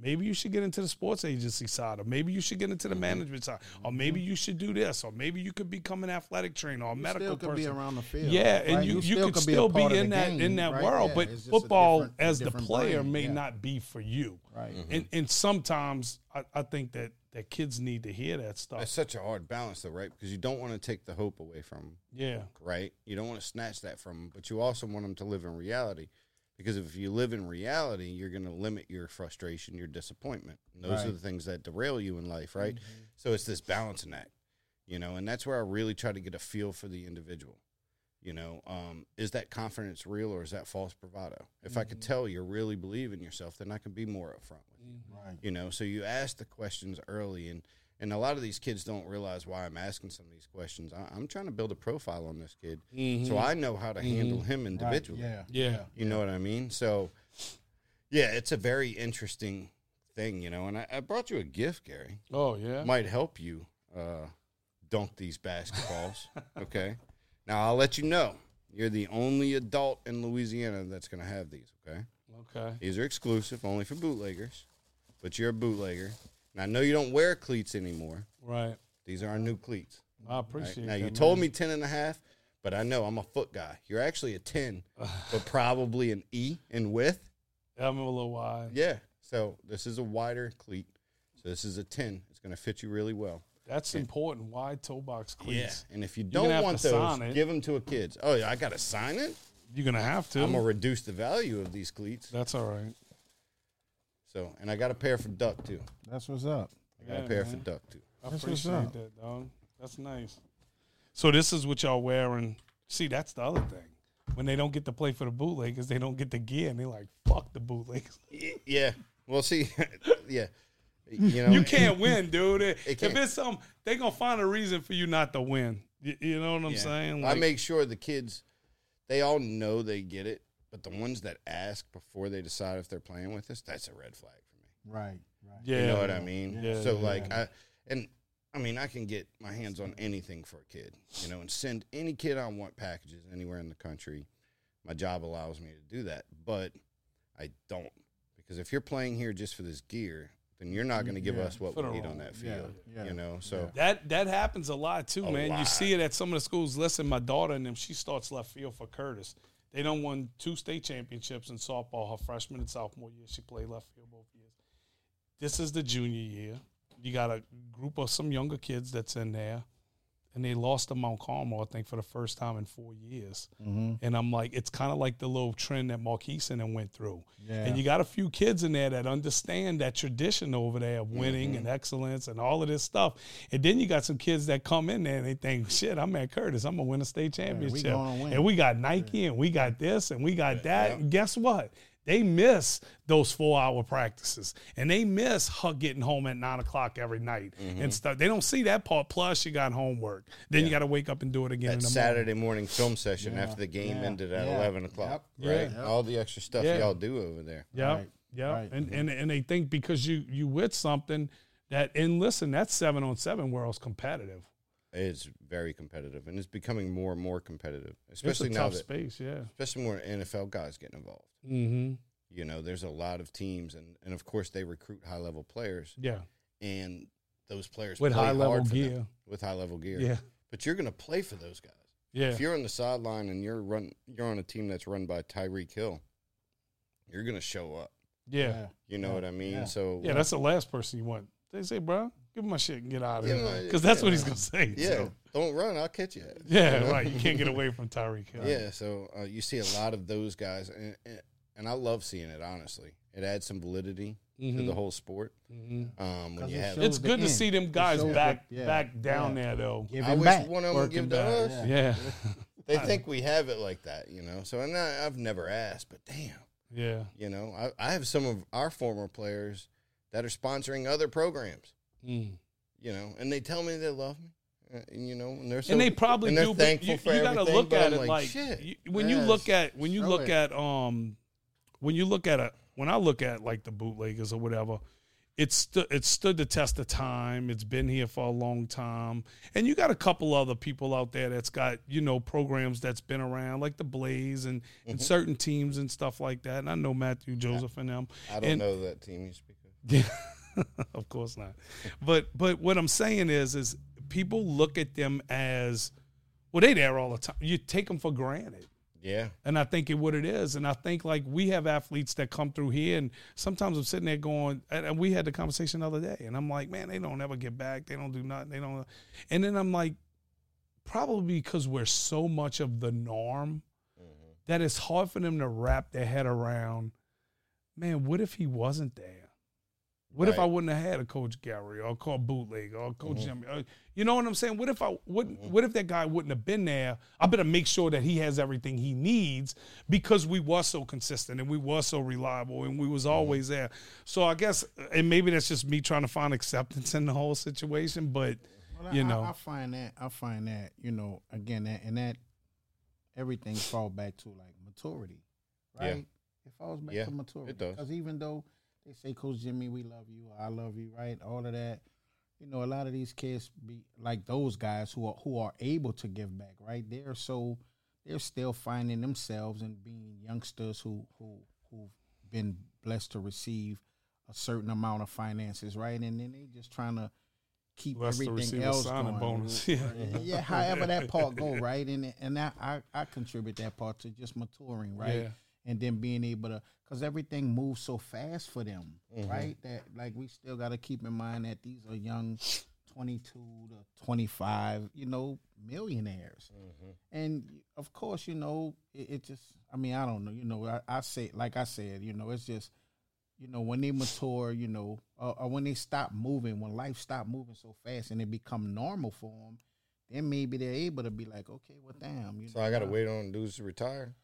Maybe you should get into the sports agency side, or maybe you should get into the Mm-hmm. management side, or maybe you should do this, or maybe you could become an athletic trainer or a medical still could person. be around the field. Yeah, and right? you, you, could still be, in that game, in that right? world, Yeah, but it's football different- as the player brand, may yeah. not be for you. Right. And and sometimes I, I think that that kids need to hear that stuff. That's such a hard balance, though, right? Because you don't want to take the hope away from them. yeah. right? You don't want to snatch that from them, but you also want them to live in reality Because if you live in reality, you're going to limit your frustration, your disappointment. And those are the things that derail you in life, right? Mm-hmm. So it's this balancing act, you know, and that's where I really try to get a feel for the individual. You know, um, is that confidence real or is that false bravado? If I could mm-hmm. tell you really believe in yourself, then I can be more upfront with you. Right. You know, so you ask the questions early, and and a lot of these kids don't realize why I'm asking some of these questions. I, I'm trying to build a profile on this kid, so I know how to handle him individually. Yeah. Yeah. You know what I mean? So, yeah, it's a very interesting thing, you know. And I, I brought you a gift, Gary. Oh yeah. Might help you uh, dunk these basketballs. okay. Now I'll let you know. You're the only adult in Louisiana that's going to have these. Okay. Okay. These are exclusive, only for bootleggers. But you're a bootlegger. And I know you don't wear cleats anymore. Right. These are our new cleats. I right? appreciate Now that. you man. told me 10 and a half, but I know I'm a foot guy. You're actually a 10, but probably an E in width. Yeah, I'm a little wide. Yeah. So this is a wider cleat. So this is a 10. It's going to fit you really well. That's important. Wide toe box cleats. Yeah. And if you don't want to those, give them to a kid. Oh, yeah, I got to sign it? You're gonna have to. I'm going to reduce the value of these cleats. That's all right. So, and I got a pair for Duck too. That's what's up. I got Yeah, a pair man. for Duck too. I That's appreciate that, dog. That's nice. So this is what y'all wearing. See, that's the other thing. When they don't get to play for the bootleggers, they don't get the gear, and they're like, "Fuck the bootleggers." Yeah. Well, see, yeah. You know, You can't win, dude. If can't. it's some, they gonna find a reason for you not to win. You, you know what I'm Yeah. saying? I make sure the kids, they all know they get it, but the ones that ask before they decide if they're playing with us, that's a red flag for me. Right. Right. yeah, You know what I mean? Yeah, so yeah, like I and I mean I can get my hands on anything for a kid, you know, and send any kid I want packages anywhere in the country. My job allows me to do that, but I don't because if you're playing here just for this gear, then you're not going to give Yeah, us what we need on that field. yeah, You know, so That that happens a lot too, A man. You see it at some of the schools. Listen, my daughter and them, she starts left field for Curtis. They don't won two state championships in softball. Her freshman and sophomore year, she played left field both years. This is the junior year. You got a group of some younger kids that's in there, and they lost to Mount Carmel, I think, for the first time in four years. Mm-hmm. And I'm like, it's kind of like the little trend that Marquise and went through. Yeah. And you got a few kids in there that understand that tradition over there of winning Mm-hmm. and excellence and all of this stuff. And then you got some kids that come in there and they think, shit, I'm at Curtis. I'm going to win a state championship. gonna win. And we got Nike and we got this and we got that. And guess what? They miss those four hour practices and they miss her getting home at nine o'clock every night Mm-hmm. and stuff. They don't see that part. Plus, you got homework. Then you got to wake up and do it again in that the Saturday morning film session Yeah, after the game yeah, ended at yeah. eleven o'clock, Yep, right? yeah. All the extra stuff Yeah. y'all do over there. Yeah, Right, yeah, right. and and and they think because you you with something that and listen, that seven on seven world's competitive. It's very competitive, and it's becoming more and more competitive, It's especially a now tough that, space, yeah. especially more NFL guys getting involved. Mm-hmm. You know, there's a lot of teams, and and of course they recruit high level players, Yeah, and those players with play high level hard them gear. with high level gear. Yeah, but you're going to play for those guys. yeah, If you're on the sideline and you're run, you're on a team that's run by Tyreek Hill, you're going to show up. yeah, You know Yeah. what I mean? Yeah. So yeah. That's the last person you want. They say, bro, give him my shit and get out of Yeah, here, because that's yeah, what he's gonna say. yeah, so. don't run. I'll catch you. yeah, You know? right. You can't get away from Tyreek Hill. Yeah, so uh, you see a lot of those guys, and, and and I love seeing it. Honestly, it adds some validity to Mhm. the whole sport. Mhm. Um, when 'Cause you it have, It's good to end. see them guys shows back the- yeah, back down yeah. there though. Give I wish back. one of them would Working give to back. us. Yeah, They think we have it like that, you know. So and I, I've never asked, but damn, yeah. you know, I, I have some of our former players that are sponsoring other programs, Mm. you know, and they tell me they love me, uh, and you know, and they're so and they probably and do. But you, you gotta look at I'm it like, like, shit, you- when you look at when you look it. at um when you look at a when I look at like the bootleggers or whatever. It's stu- it's stood the test of time. It's been here for a long time, and you got a couple other people out there that's got you know programs that's been around, like the Blaze and, Mm-hmm. and certain teams and stuff like that. And I know Matthew Joseph and them. I don't and- know that team you speak of. of course not. But but what I'm saying is is people look at them as well. They there all the time. You take them for granted, Yeah, and I think it what it is. And I think like we have athletes that come through here, and sometimes I'm sitting there going, and and we had the conversation the other day, and I'm like, man, they don't ever get back. They don't do nothing. They don't. And then I'm like, probably because we're so much of the norm mm-hmm. that it's hard for them to wrap their head around. Man, what if he wasn't there? What if I wouldn't have had a Coach Gary or called bootleg or Coach Mm-hmm. Jimmy? Or- you know what I'm saying? What if I wouldn't? What if that guy wouldn't have been there? I better make sure that he has everything he needs because we were so consistent and we were so reliable and we was Mm-hmm. always there. So I guess, and maybe that's just me trying to find acceptance in the whole situation. But Well, you I, know, I, I find that I find that you know again that and that everything fall back to like maturity, Yeah. right? It falls back Yeah, to maturity. it does. Because even though they say, Coach Jimmy, we love you, I love you, right? All of that, you know, a lot of these kids be like those guys who are who are able to give back, right? They're so they're still finding themselves and being youngsters who who who've been blessed to receive a certain amount of finances, right? And then they just trying to keep Blessed everything a else going. bonus. Yeah. yeah, however that part go, right? And and I, I I contribute that part to just maturing, right? Yeah. And then being able to, because everything moves so fast for them, Mm-hmm. right? That like we still got to keep in mind that these are young, twenty two to twenty five, you know, millionaires. Mm-hmm. And of course, you know, it, it just, I mean, I don't know, you know, I, I say, like I said, you know, it's just, you know, when they mature, you know, or, or when they stop moving, when life stop moving so fast and it become normal for them, then maybe they're able to be like, okay, well, damn. You So know, I got to uh, wait on dudes to retire.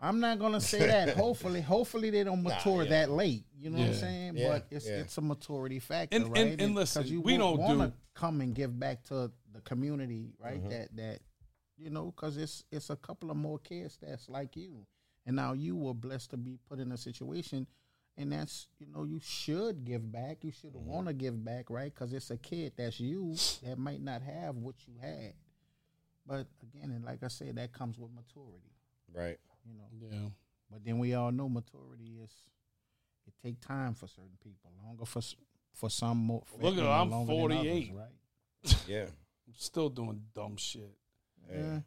I'm not gonna say that. hopefully, hopefully they don't mature yeah. that late. You know what I'm saying? Yeah, but it's yeah. it's a maturity factor, And- and- right? and listen, 'cause you we don't want to do- come and give back to the community, right? Mm-hmm. That that you know, because it's it's a couple of more kids that's like you, and now you were blessed to be put in a situation, and that's you know you should give back. You should Mm-hmm. want to give back, right? Because it's a kid that's you that might not have what you had. But again, and like I said, that comes with maturity. Right. You know. Yeah. But then we all know maturity is it take time for certain people, longer for for some more. Look at- you know, I'm longer than others, 48. right? Yeah. I'm still doing dumb shit. Yeah,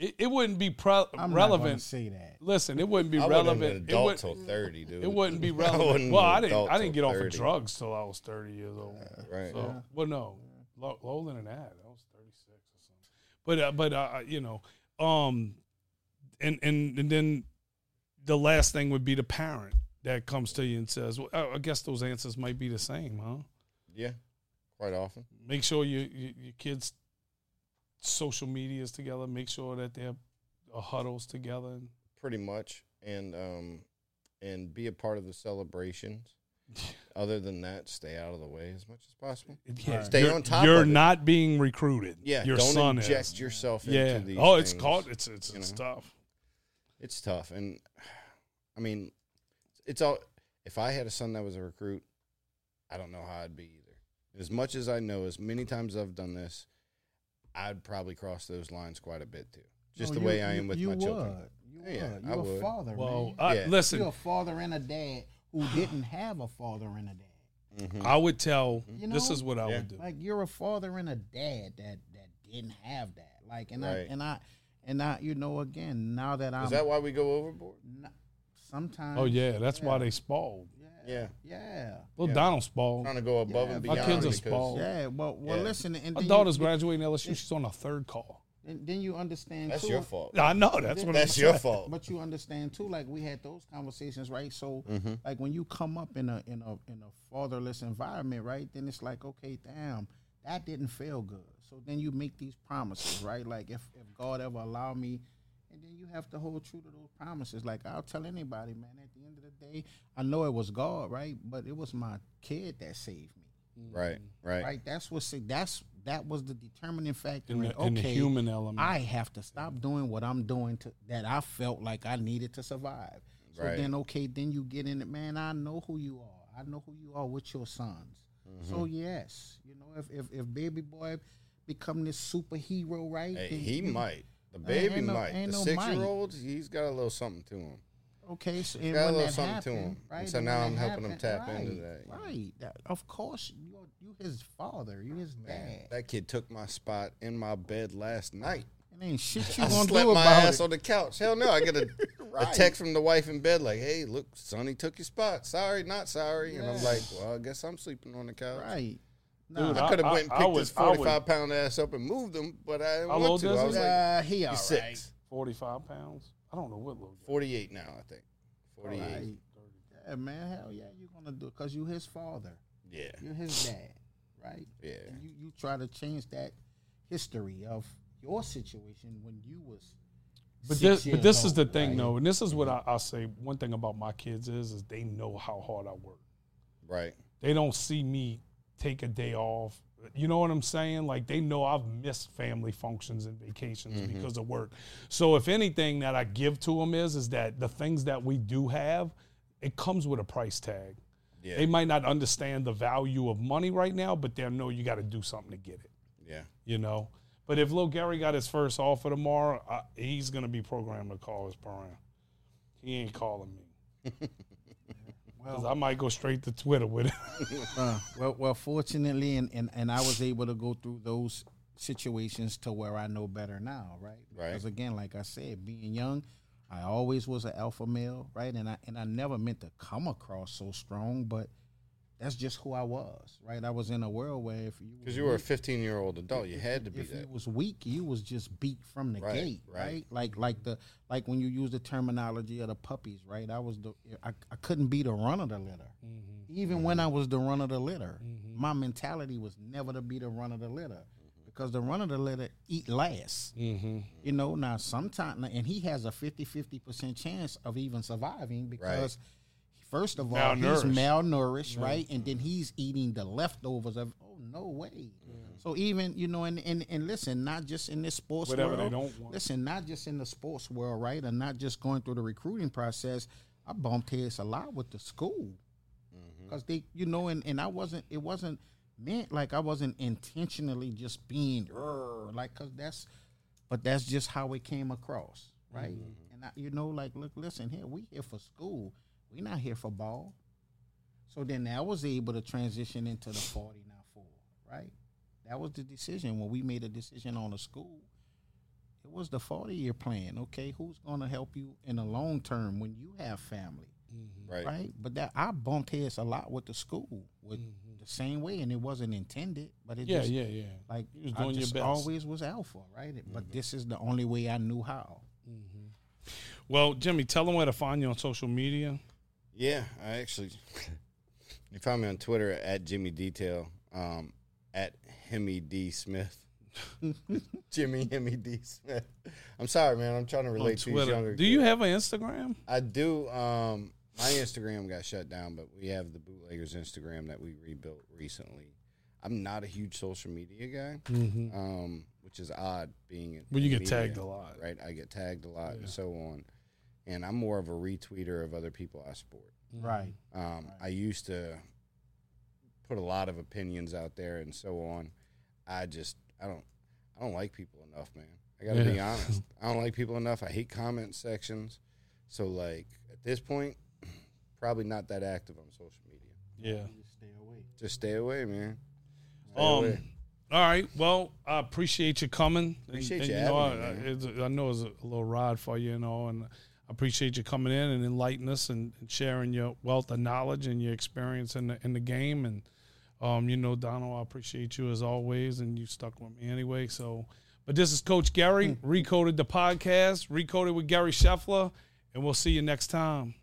It, it wouldn't be pre- I'm not relevant. say that. Listen, it wouldn't be I wasn't relevant. an It, adult would, till 30, dude. it wouldn't be I relevant. wasn't well, I didn't. I didn't get till off of drugs till I was 30 years old. Right. So, well, no, lo- older than that. I was 36 or something. But uh, but uh, you know, um, and and and then the last thing would be the parent that comes to you and says, "Well, I guess those answers might be the same, huh?" Yeah. Quite often. Make sure you, you your kids' social media is together. Make sure that they're Hudl's together. Pretty much. And um and be a part of the celebrations. Other than that, stay out of the way as much as possible. Yeah, Stay you're, on top You're of it. not being recruited. Yeah. your don't son inject is. yourself Yeah. into these Oh, it's things. called. It's it's, it's know? tough. It's tough, and I mean, it's all. If I had a son that was a recruit, I don't know how I'd be either. As much as I know, as many times I've done this, I'd probably cross those lines quite a bit too. Just No, the you- way I am with you my would. children. You Yeah, would. I You're a would. father, Well, man. I, Yeah. listen. You're a father and a dad who didn't have a father and a dad. Mhm. I would tell. You know, this is what I Yeah. would do. Like you're a father and a dad that that didn't have that. Like and Right. I and I and now you know again now that I'm Is that why we go overboard? n- sometimes Oh yeah, that's why they spoiled. Yeah, yeah Well, Yeah. Donald spoiled. trying to go above Yeah, and my beyond. kids are because- yeah well well Yeah. listen and My daughter's you, graduating LSU. She's on a third call. then, then you understand That's too, your fault. I know that's what That's I'm your saying. fault. But you understand too, like we had those conversations, right? So, Mm-hmm. like when you come up in a in a in a fatherless environment, right? Then it's like, okay, damn, that didn't feel good. So then you make these promises, right? Like if if God ever allow me, and then you have to hold true to those promises. Like I'll tell anybody, man. At the end of the day, I know it was God, right? But it was my kid that saved me, Right, right, right? That's what that's that was the determining factor. In in, the, in the okay, human element. I have to stop doing what I'm doing to that I felt like I needed to survive. So Right. then, okay, then you get in it, man. I know who you are. I know who you are with your sons. Mm-hmm. So yes, you know, if if, if baby boy become this superhero, right? Hey, he might. The baby no- might. The no six year old, he's got a little something to him. Okay, so got a little something to him. right? And so now I'm helping him happen- tap into that. Right. That, of course, you you his father, You're his dad. That kid took my spot in my bed last night. It ain't shit you I gonna slept do my ass it. on the couch. Hell no! I get a, a text from the wife in bed like, "Hey, look, Sonny took your spot. Sorry, not sorry." And I'm like, "Well, I guess I'm sleeping on the couch." Right. Dude, I could have went and picked would- his 45 pound ass up and moved him, but I didn't How want to. is I he? was like, uh, he all "He's right. six. Forty-five pounds. I don't know what Lil Gary. 48 now, I think. 48. Right. Yeah, man. Hell yeah, you're gonna do it because you his father. Yeah. You're his dad, right? Yeah. And you, you try to change that history of your situation when you was. But this, but years this is the thing, right? though, and this is what I, I'll say. One thing about my kids is, is they know how hard I work. Right. They don't see me take a day off. You know what I'm saying? Like they know I've missed family functions and vacations Mm-hmm. because of work. So if anything that I give to them is, is that the things that we do have, it comes with a price tag. Yeah. They might not understand the value of money right now, but they know you got to do something to get it. Yeah. You know. But if Lil Gary got his first offer tomorrow, I, he's gonna be programmed to call his parent. He ain't calling me. Cause I might go straight to Twitter with it. Uh, well, well, fortunately, and, and and I was able to go through those situations to where I know better now, right? Right. Because again, like I said, being young, I always was an alpha male, right? And I and I never meant to come across so strong, but that's just who I was, right? I was in a world where if you Because you were a 15 year old adult, you had to be if that. you was weak, you was just beat from the Right, gate, right. right. Like like the like when you use the terminology of the puppies, right? I was the I, I couldn't be the run of the litter, mm-hmm. even when I was the run of the litter. Mm-hmm. My mentality was never to be the run of the litter mm-hmm. because the run of the litter eat last. mm-hmm. You know, now sometimes and he has a 50-50 percent chance of even surviving because. First of all, he's Malnourished. malnourished, right? And then he's eating the leftovers of. Oh no way! So even you know, and, and and listen, not just in this sports Whatever world. they don't want. Listen, not just in the sports world, right? And not just going through the recruiting process. I bumped heads a lot with the school mm-hmm. because they, you know, and and I wasn't. It wasn't meant like I wasn't intentionally just being like because that's, but that's just how it came across, right? Mm-hmm. And I, you know, like look, listen here, we here for school. We not here for ball. So then I was able to transition into the 40 now four, right? That was the decision when we made a decision on a school. It was the 40 year plan. Okay, who's going to help you in the long term when you have family, mm-hmm. Right. right? But that I bumped heads a lot with the school with mm-hmm. the same way, and it wasn't intended, but it Yeah, just yeah, yeah. like You was I doing your just best. always was alpha, right? But mm-hmm. this is the only way I knew how. Well, Jimmy, tell them where to find you on social media. Yeah, I actually. You find me on Twitter at Jimmy Detail, um, at Hemi D Smith. Jimmy Hemi D Smith. I'm sorry, man. I'm trying to relate to these younger. Do you kids. have an Instagram? I do. Um, my Instagram got shut down, but we have the bootleggers Instagram that we rebuilt recently. I'm not a huge social media guy, um, which is odd being. in- Well, you get media, tagged a lot. right? I get tagged a lot and so on, and I'm more of a retweeter of other people I support. Right. Um, I used to put a lot of opinions out there and so on. I just I don't I don't like people enough, man. I got to be honest. I don't like people enough. I hate comment sections. So like at this point, probably not that active on social media. Yeah. Just stay away. Just stay away, man. Stay Um, away. all right. Well, I appreciate you coming. Appreciate and, you and, know, having I, me, man. it's- I know it's a little ride for you, you know, and I appreciate you coming in and enlightening us and, and sharing your wealth of knowledge and your experience in the in the game. And um, you know, Donald, I appreciate you as always, and you stuck with me anyway. So, but this is Coach Gary, recoded the podcast, recoded with Gary Scheffler, and we'll see you next time.